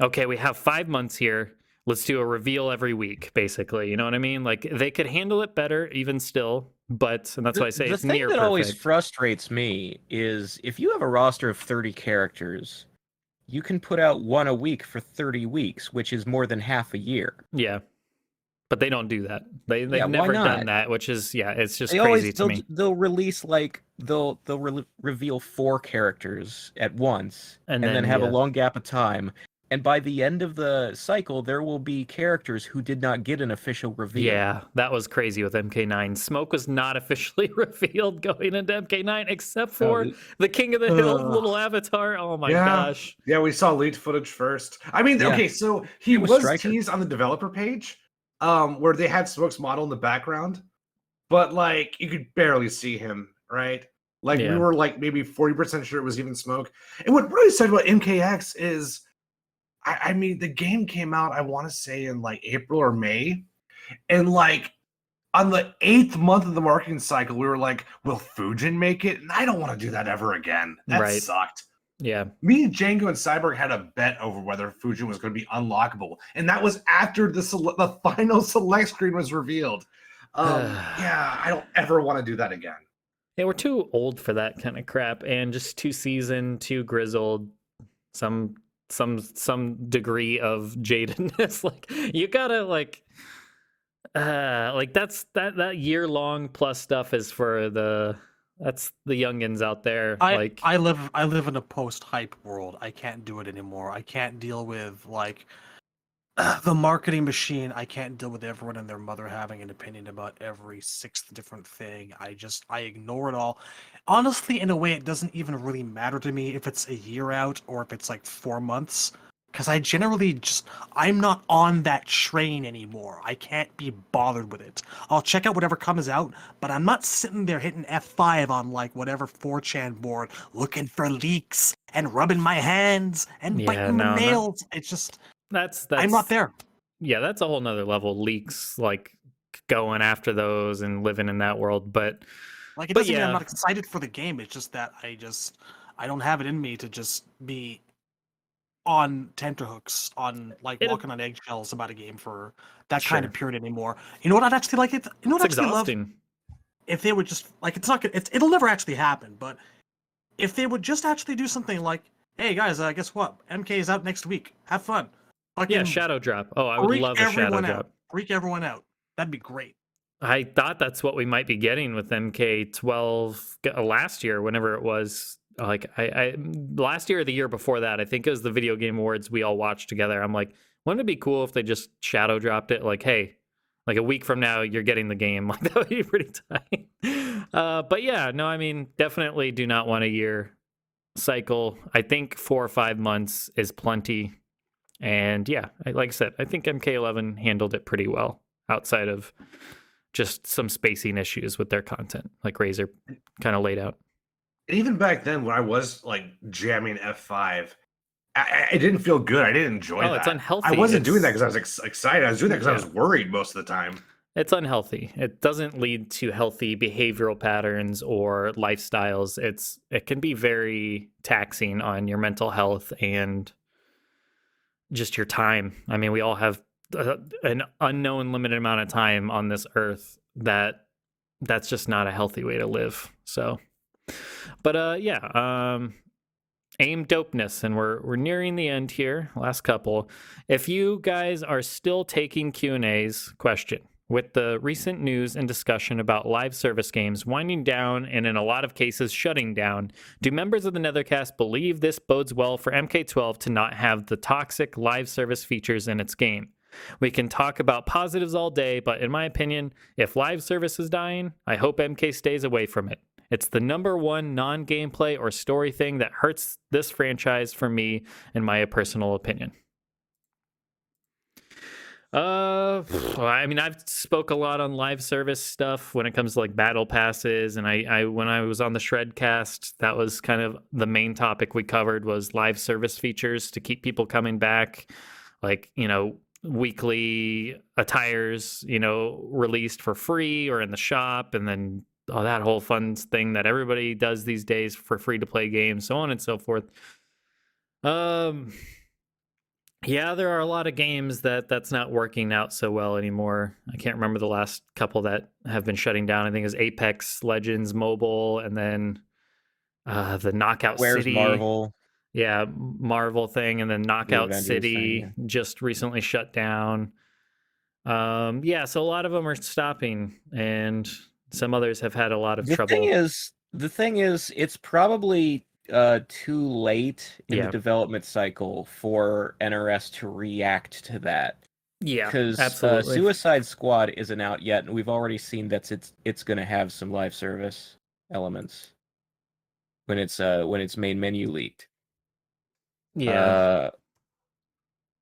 okay, we have five months here. Let's do a reveal every week, basically. You know what I mean? Like they could handle it better, even still. But and that's the, why I say the it's thing near that perfect. always frustrates me is if you have a roster of 30 characters you can put out one a week for 30 weeks which is more than half a year yeah, but they don't do that. They they've Yeah, never done that, which is yeah, it's just they crazy always to they'll, me. they'll release like they'll they'll re- reveal four characters at once And and, then, then, have yeah. a long gap of time and by the end of the cycle there will be characters who did not get an official reveal Yeah, that was crazy with MK9. Smoke was not [LAUGHS] officially [LAUGHS] revealed going into MK9, except for th- the King of the Hill Ugh. little avatar. Oh my Yeah. gosh. Yeah, we saw leaked footage first. I mean, Yeah. okay, so he It was was, teased on the developer page, um, where they had Smoke's model in the background, but like you could barely see him, right? Like Yeah. we were like maybe 40% sure it was even smoke. And what really said about MKX is I, I mean, the game came out, I want to say in like April or May. And like on the eighth month of the marketing cycle, we were like, will Fujin make it? And I don't want to do that ever again. That Right. sucked. Yeah. Me and Django and Cyborg had a bet over whether Fujin was going to be unlockable. And that was after the, sele- the final [LAUGHS] select screen was revealed. Um, [SIGHS] yeah, I don't ever want to do that again. Yeah, we're too old for that kind of crap, and just too seasoned, too grizzled. Some some some degree of jadedness. [LAUGHS] like you gotta like, uh, like that's that that year long plus stuff is for the that's the youngins out there. I like I live I live in a post hype world. I can't do it anymore. I can't deal with like [SIGHS] the marketing machine. I can't deal with everyone and their mother having an opinion about every sixth different thing. I just I ignore it all. Honestly, in a way, it doesn't even really matter to me if it's a year out or if it's like four months. Because I generally just I'm not on that train anymore. I can't be bothered with it. I'll check out whatever comes out, but I'm not sitting there hitting F5 on like whatever 4chan board looking for leaks and rubbing my hands and Yeah, biting no, my no. nails. It's just that's that's I'm not there. Yeah, that's a whole nother level. Leaks like going after those and living in that world, but Like it But doesn't mean I'm not excited for the game. It's just that I just I don't have it in me to just be on tenterhooks, on like It- walking on eggshells about a game for that kind of period anymore. You know what I'd actually like it? You know what it's I'd actually love if they would just like it's not it's, it'll never actually happen but if they would just actually do something like hey guys uh, guess what mk is out next week have fun Fucking Yeah, shadow drop. Oh, I would love a shadow everyone drop. out freak everyone out that'd be great I thought that's what we might be getting with MK12 uh, last year, whenever it was. Like I, I last year or the year before that, I think it was the video game awards we all watched together. I'm like, wouldn't it be cool if they just shadow dropped it? Like, hey, like a week from now, you're getting the game. [LAUGHS] Like that would be pretty tight. Uh, but yeah, no, I mean, definitely do not want a year cycle. I think four or five months is plenty. And yeah, like I said, I think MK11 handled it pretty well outside of just some spacing issues with their content, like Razer kind of laid out. And even back then, when I was like jamming F5, I, I, it didn't feel good. I didn't enjoy Oh, that. it's unhealthy. I wasn't doing that because I was ex- excited. I was doing that because I was worried most of the time. It's unhealthy. It doesn't lead to healthy behavioral patterns or lifestyles. It's it can be very taxing on your mental health and just your time. I mean, we all have uh, an unknown limited amount of time on this earth that that's just not a healthy way to live. So. But uh yeah, um aim dopeness and we're we're nearing the end here last couple. If you guys are still taking q&a's question. With the recent news and discussion about live service games winding down and in a lot of cases shutting down do members of the nethercast believe this bodes well for mk12 to not have the toxic live service features in its game we can talk about positives all day but in my opinion if live service is dying i hope mk stays away from it it's the number one non gameplay or story thing that hurts this franchise for me, in my personal opinion. Uh, I mean, I've spoke a lot on live service stuff when it comes to like battle passes, and I, I when I was on the Shredcast, that was kind of the main topic we covered was live service features to keep people coming back, like you know weekly attires, you know, released for free or in the shop, and then all that whole fun thing that everybody does these days for free to play games, so on and so forth. Um, yeah, there are a lot of games that that's not working out so well anymore. I can't remember the last couple that have been shutting down. I think it was Apex Legends Mobile, and then uh, the Knockout Where's City. Marvel? Yeah, Marvel thing, and then Knockout Avengers City thing, just recently shut down. Um, yeah, so a lot of them are stopping, and some others have had a lot of The trouble. thing is, the thing is, it's probably uh, too late in Yeah. the development cycle for NRS to react to that. yeah, because uh. Suicide Squad isn't out yet, and we've already seen that it's it's going to have some live service elements when it's uh when its main menu leaked. Yeah, Uh,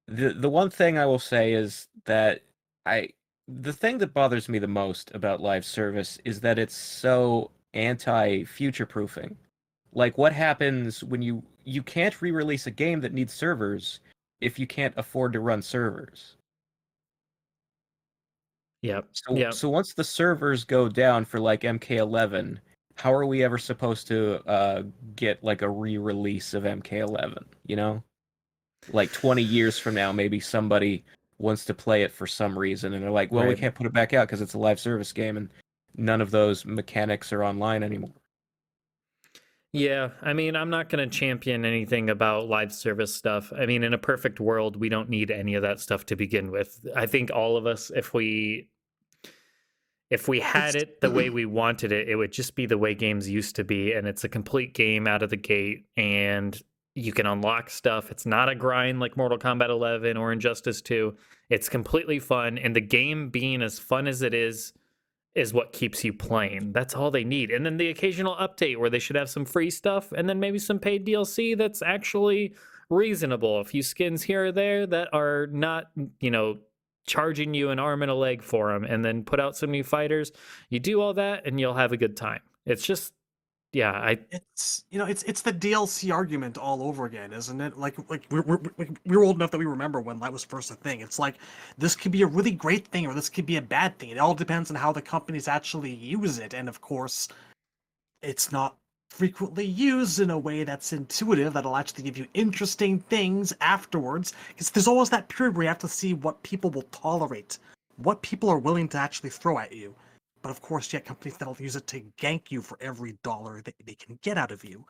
the the one thing I will say is that I the thing that bothers me the most about live service is that it's so anti future proofing. Like what happens when you you can't re-release a game that needs servers if you can't afford to run servers? Yep. So, Yep. so once the servers go down for like MK11, how are we ever supposed to uh, get like a re-release of MK11? You know, like 20 years from now, maybe somebody wants to play it for some reason, and they're like, "Well, we can't put it back out because it's a live service game, and none of those mechanics are online anymore." Yeah, I mean, I'm not going to champion anything about live service stuff. I mean, in a perfect world, we don't need any of that stuff to begin with. I think all of us, if we if we had it the way [CLEARS THROAT] we wanted it, it would just be the way games used to be, and it's a complete game out of the gate, and you can unlock stuff. It's not a grind like Mortal Kombat 11 or Injustice 2. It's completely fun, and the game being as fun as it is is what keeps you playing. That's all they need. And then the occasional update where they should have some free stuff and then maybe some paid DLC that's actually reasonable. A few skins here or there that are not, you know, charging you an arm and a leg for them and then put out some new fighters. You do all that and you'll have a good time. It's just yeah, I It's you know it's it's the DLC argument all over again, isn't it? Like like we're we're, we're old enough that we remember when that was first a thing. It's like this could be a really great thing or this could be a bad thing. It all depends on how the companies actually use it, and of course, it's not frequently used in a way that's intuitive that'll actually give you interesting things afterwards. Because there's always that period where you have to see what people will tolerate, what people are willing to actually throw at you. But of course, you get companies that'll use it to gank you for every dollar that they can get out of you.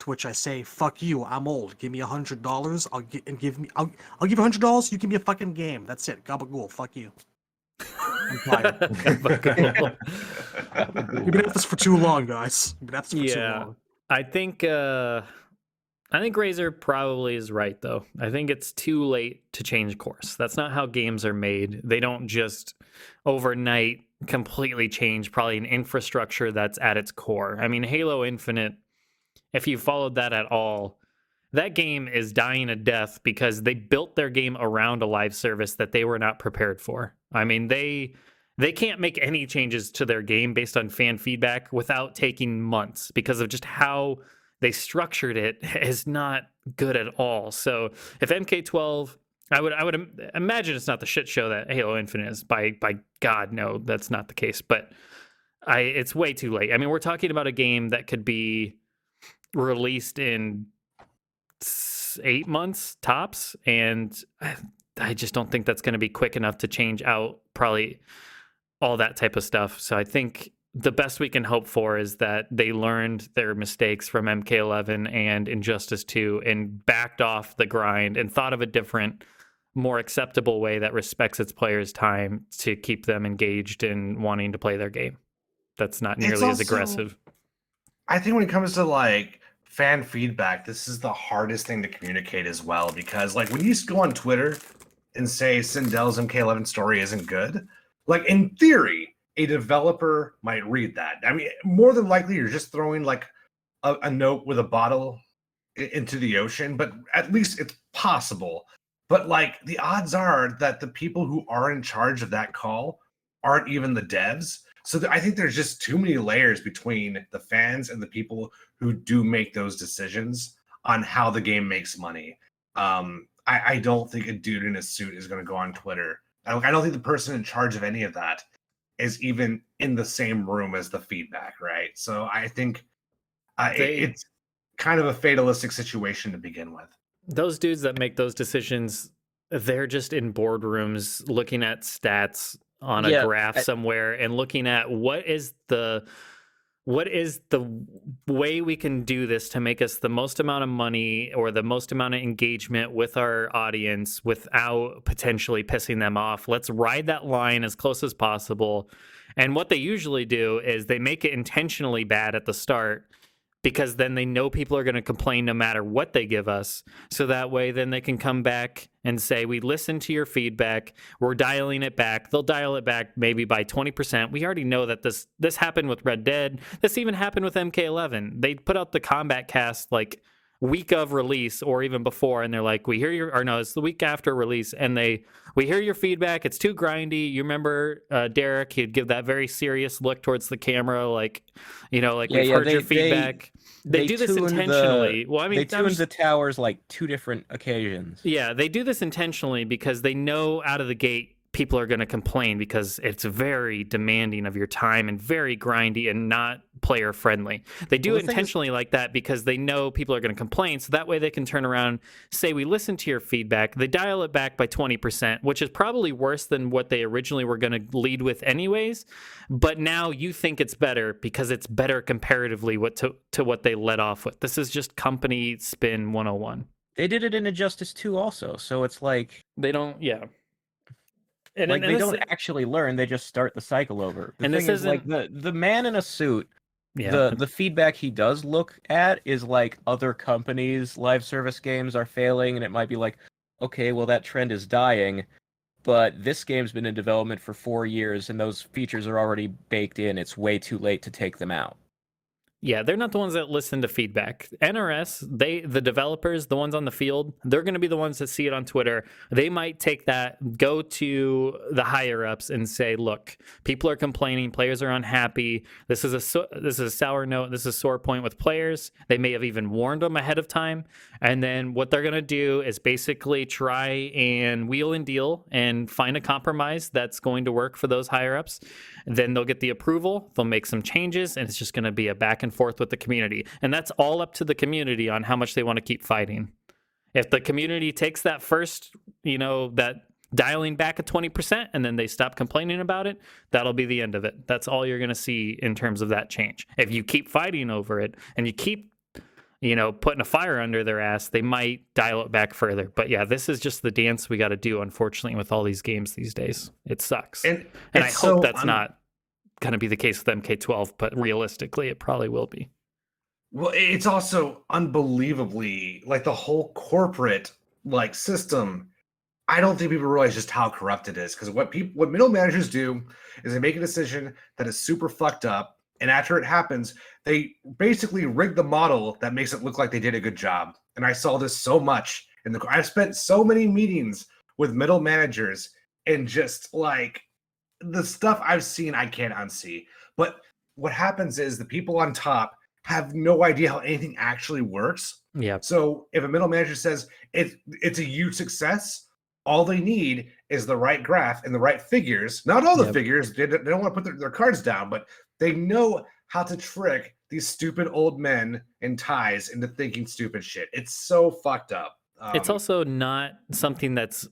To which I say, "Fuck you! I'm old. Give me a hundred dollars. I'll get and give me. I'll I'll give you a hundred dollars. You give me a fucking game. That's it. Gabagool. Fuck you. I'm tired. We've been at this for too long, guys. We've been at this for Yeah. too long. I think uh I think Razer probably is right though. I think it's too late to change course. That's not how games are made. They don't just overnight completely change probably an infrastructure that's at its core. I mean, Halo Infinite if you followed that at all, that game is dying a death because they built their game around a live service that they were not prepared for. I mean, they they can't make any changes to their game based on fan feedback without taking months because of just how they structured it [LAUGHS] is not good at all. So if MK12, I would I would imagine it's not the shit show that Halo Infinite is. By by God, no, that's not the case. But I it's way too late. I mean, we're talking about a game that could be released in eight months tops, and I, just don't think that's going to be quick enough to change out probably all that type of stuff. So I think the best we can hope for is that they learned their mistakes from MK11 and Injustice 2 and backed off the grind and thought of a different, more acceptable way that respects its players' time to keep them engaged and wanting to play their game. That's not nearly as aggressive. I think when it comes to like fan feedback, this is the hardest thing to communicate as well because like when you go on Twitter and say Sindel's MK11 story isn't good, like in theory, a developer might read that. I mean, more than likely, you're just throwing like a, a note with a bottle into the ocean, but at least it's possible. But like the odds are that the people who are in charge of that call aren't even the devs. So th- I think there's just too many layers between the fans and the people who do make those decisions on how the game makes money. Um, I, I don't think a dude in a suit is going to go on Twitter. I, I don't think the person in charge of any of that is even in the same room as the feedback, right? So I think uh, it- it's kind of a fatalistic situation to begin with. those dudes that make those decisions they're just in boardrooms looking at stats on a Yeah, graph I- somewhere and looking at what is the what is the way we can do this to make us the most amount of money or the most amount of engagement with our audience without potentially pissing them off? Let's ride that line as close as possible. And what they usually do is they make it intentionally bad at the start because then they know people are going to complain no matter what they give us. So that way, then they can come back and say, We listened to your feedback. We're dialing it back. They'll dial it back maybe by 20%. We already know that this this happened with Red Dead. This even happened with MK11. They put out the combat cast like week of release or even before and they're like we hear your or no it's the week after release and they we hear your feedback. It's too grindy. You remember uh, derek? He'd give that very serious look towards the camera like you know like Yeah, we've yeah, heard they- your they- feedback. They, do this tuned the- intentionally. Well i mean they tuned the towers like two different occasions. yeah, they do this intentionally because they know out of the gate people are going to complain because it's very demanding of your time and very grindy and not player friendly. They do Well, the thing is- intentionally like that because they know people are going to complain. So that way they can turn around, say, We listened to your feedback. They dial it back by 20%, which is probably worse than what they originally were going to lead with, anyways. But now you think it's better because it's better comparatively what to, to what they let off with. This is just company spin 101. They did it in Injustice 2 also, so it's like They don't, yeah. And, like and they don't actually learn; they just start the cycle over. The And this is, like the the man in a suit. yeah. The the feedback he does look at is like other companies' live service games are failing, and it might be like, okay, well that trend is dying, but this game's been in development for four years, and those features are already baked in. It's way too late to take them out. Yeah, they're not the ones that listen to feedback. NRS, they the developers, the ones on the field, they're going to be the ones that see it on Twitter. They might take that, go to the higher ups and say, "Look, people are complaining, players are unhappy. This is a this is a sour note. This is a sore point with players. They may have even warned them ahead of time." And then what they're going to do is basically try and wheel and deal and find a compromise that's going to work for those higher ups. Then they'll get the approval, they'll make some changes, and it's just going to be a back and forth with the community. And that's all up to the community on how much they want to keep fighting. If the community takes that first, you know, that dialing back at 20% and then they stop complaining about it, that'll be the end of it. That's all you're going to see in terms of that change. If you keep fighting over it and you keep you know, putting a fire under their ass, they might dial it back further. But yeah, this is just the dance we got to do, unfortunately, with all these games these days. It sucks. And, And I it's hope that's un- not going to be the case with MK12, but realistically, it probably will be. Well, it's also unbelievably like the whole corporate like system. I don't think people realize just how corrupt it is because what people, what middle managers do is they make a decision that is super fucked up, and after it happens, they basically rig the model that makes it look like they did a good job. And I saw this so much in the. I've spent so many meetings with middle managers, and just like the stuff I've seen, I can't unsee. But what happens is the people on top have no idea how anything actually works. Yeah. So if a middle manager says it's it's a huge success, all they need is the right graph and the right figures. Not all the Yep. figures. They, don't- they don't want to put their, their cards down, but they know how to trick these stupid old men in ties into thinking stupid shit. It's so fucked up. it's Um, also not something that's,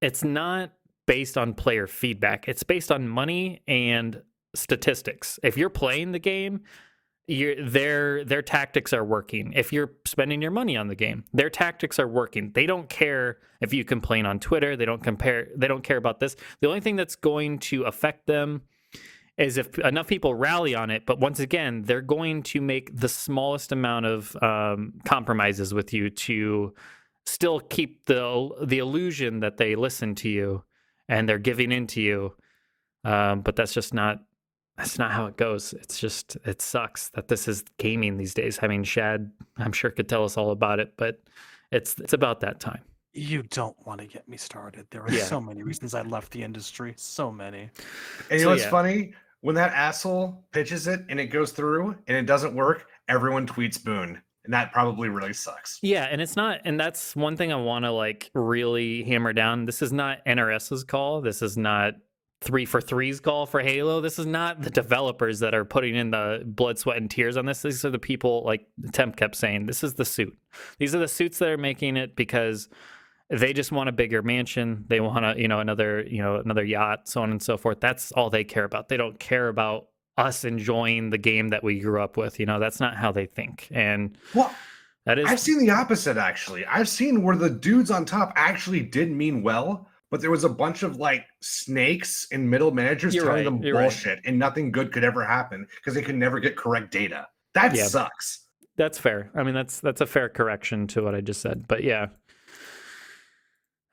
it's not based on player feedback. It's based on money and statistics. If you're playing the game, their their tactics are working. If you're spending your money on the game, their tactics are working. They don't care if you complain on Twitter. They don't compare. They don't care about this. The only thing that's going to affect them is if enough people rally on it. But once again, they're going to make the smallest amount of um, compromises with you to still keep the the illusion that they listen to you and they're giving in to you. Um, but that's just not that's not how it goes. It's just it sucks that this is gaming these days. I mean, Shad, I'm sure could tell us all about it, but it's it's about that time. You don't want to get me started. There are Yeah. so many reasons I left the industry. So many. And you So, know what's yeah. funny? When that asshole pitches it and it goes through and it doesn't work, everyone tweets Boon. And that probably really sucks. Yeah, and it's not, and that's one thing I want to like really hammer down. This is not NRS's call. This is not 343's call for Halo. This is not the developers that are putting in the blood, sweat, and tears on this. These are the people, like Temp kept saying, this is the suit. These are the suits that are making it because they just want a bigger mansion. They want a, you know, another, you know, another yacht, so on and so forth. That's all they care about. They don't care about us enjoying the game that we grew up with. You know, that's not how they think. And Well, that is I've seen the opposite actually. I've seen where the dudes on top actually did mean well, but there was a bunch of like snakes and middle managers You're telling right, them you're right. bullshit and nothing good could ever happen because they could never get correct data. That Yeah. sucks. That's fair. I mean, that's that's a fair correction to what I just said. But yeah,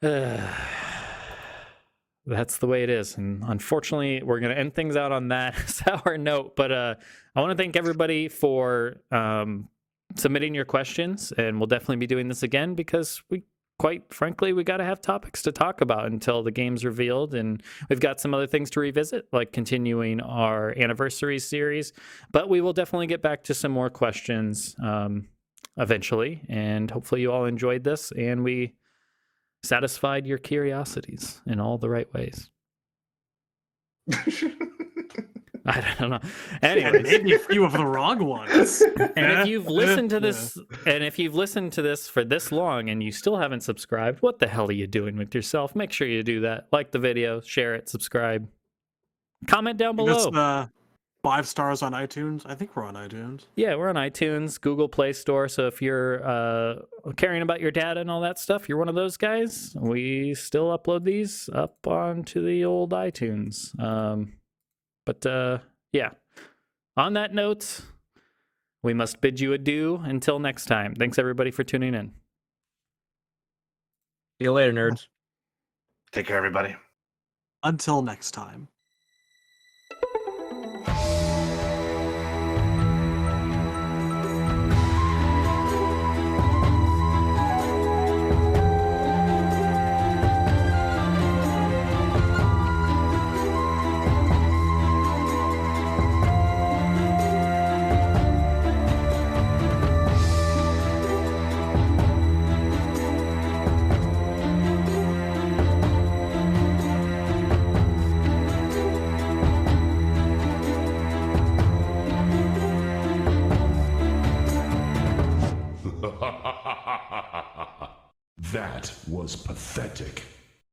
[SIGHS] [SIGHS] that's the way it is. And unfortunately, we're gonna end things out on that [LAUGHS] sour note. But uh, I want to thank everybody for um, submitting your questions, and we'll definitely be doing this again because we, quite frankly, we got to have topics to talk about until the game's revealed, and we've got some other things to revisit, like continuing our anniversary series. But we will definitely get back to some more questions um, eventually, and hopefully, you all enjoyed this, and we satisfied your curiosities in all the right ways. [LAUGHS] I don't know. And Anyways, maybe a few of the wrong ones. [LAUGHS] and if you've listened to Yeah. this, and if you've listened to this for this long and you still haven't subscribed, what the hell are you doing with yourself? Make sure you do that. Like the video, share it, subscribe, comment down That's below. the five stars on iTunes. I think we're on iTunes. Yeah, we're on iTunes, Google Play Store. So if you're uh, caring about your data and all that stuff, you're one of those guys. We still upload these up onto the old iTunes. Um, but uh, yeah, on that note, we must bid you adieu until next time. Thanks everybody for tuning in. See you later, nerds. Take care, everybody. Until next time. Was pathetic.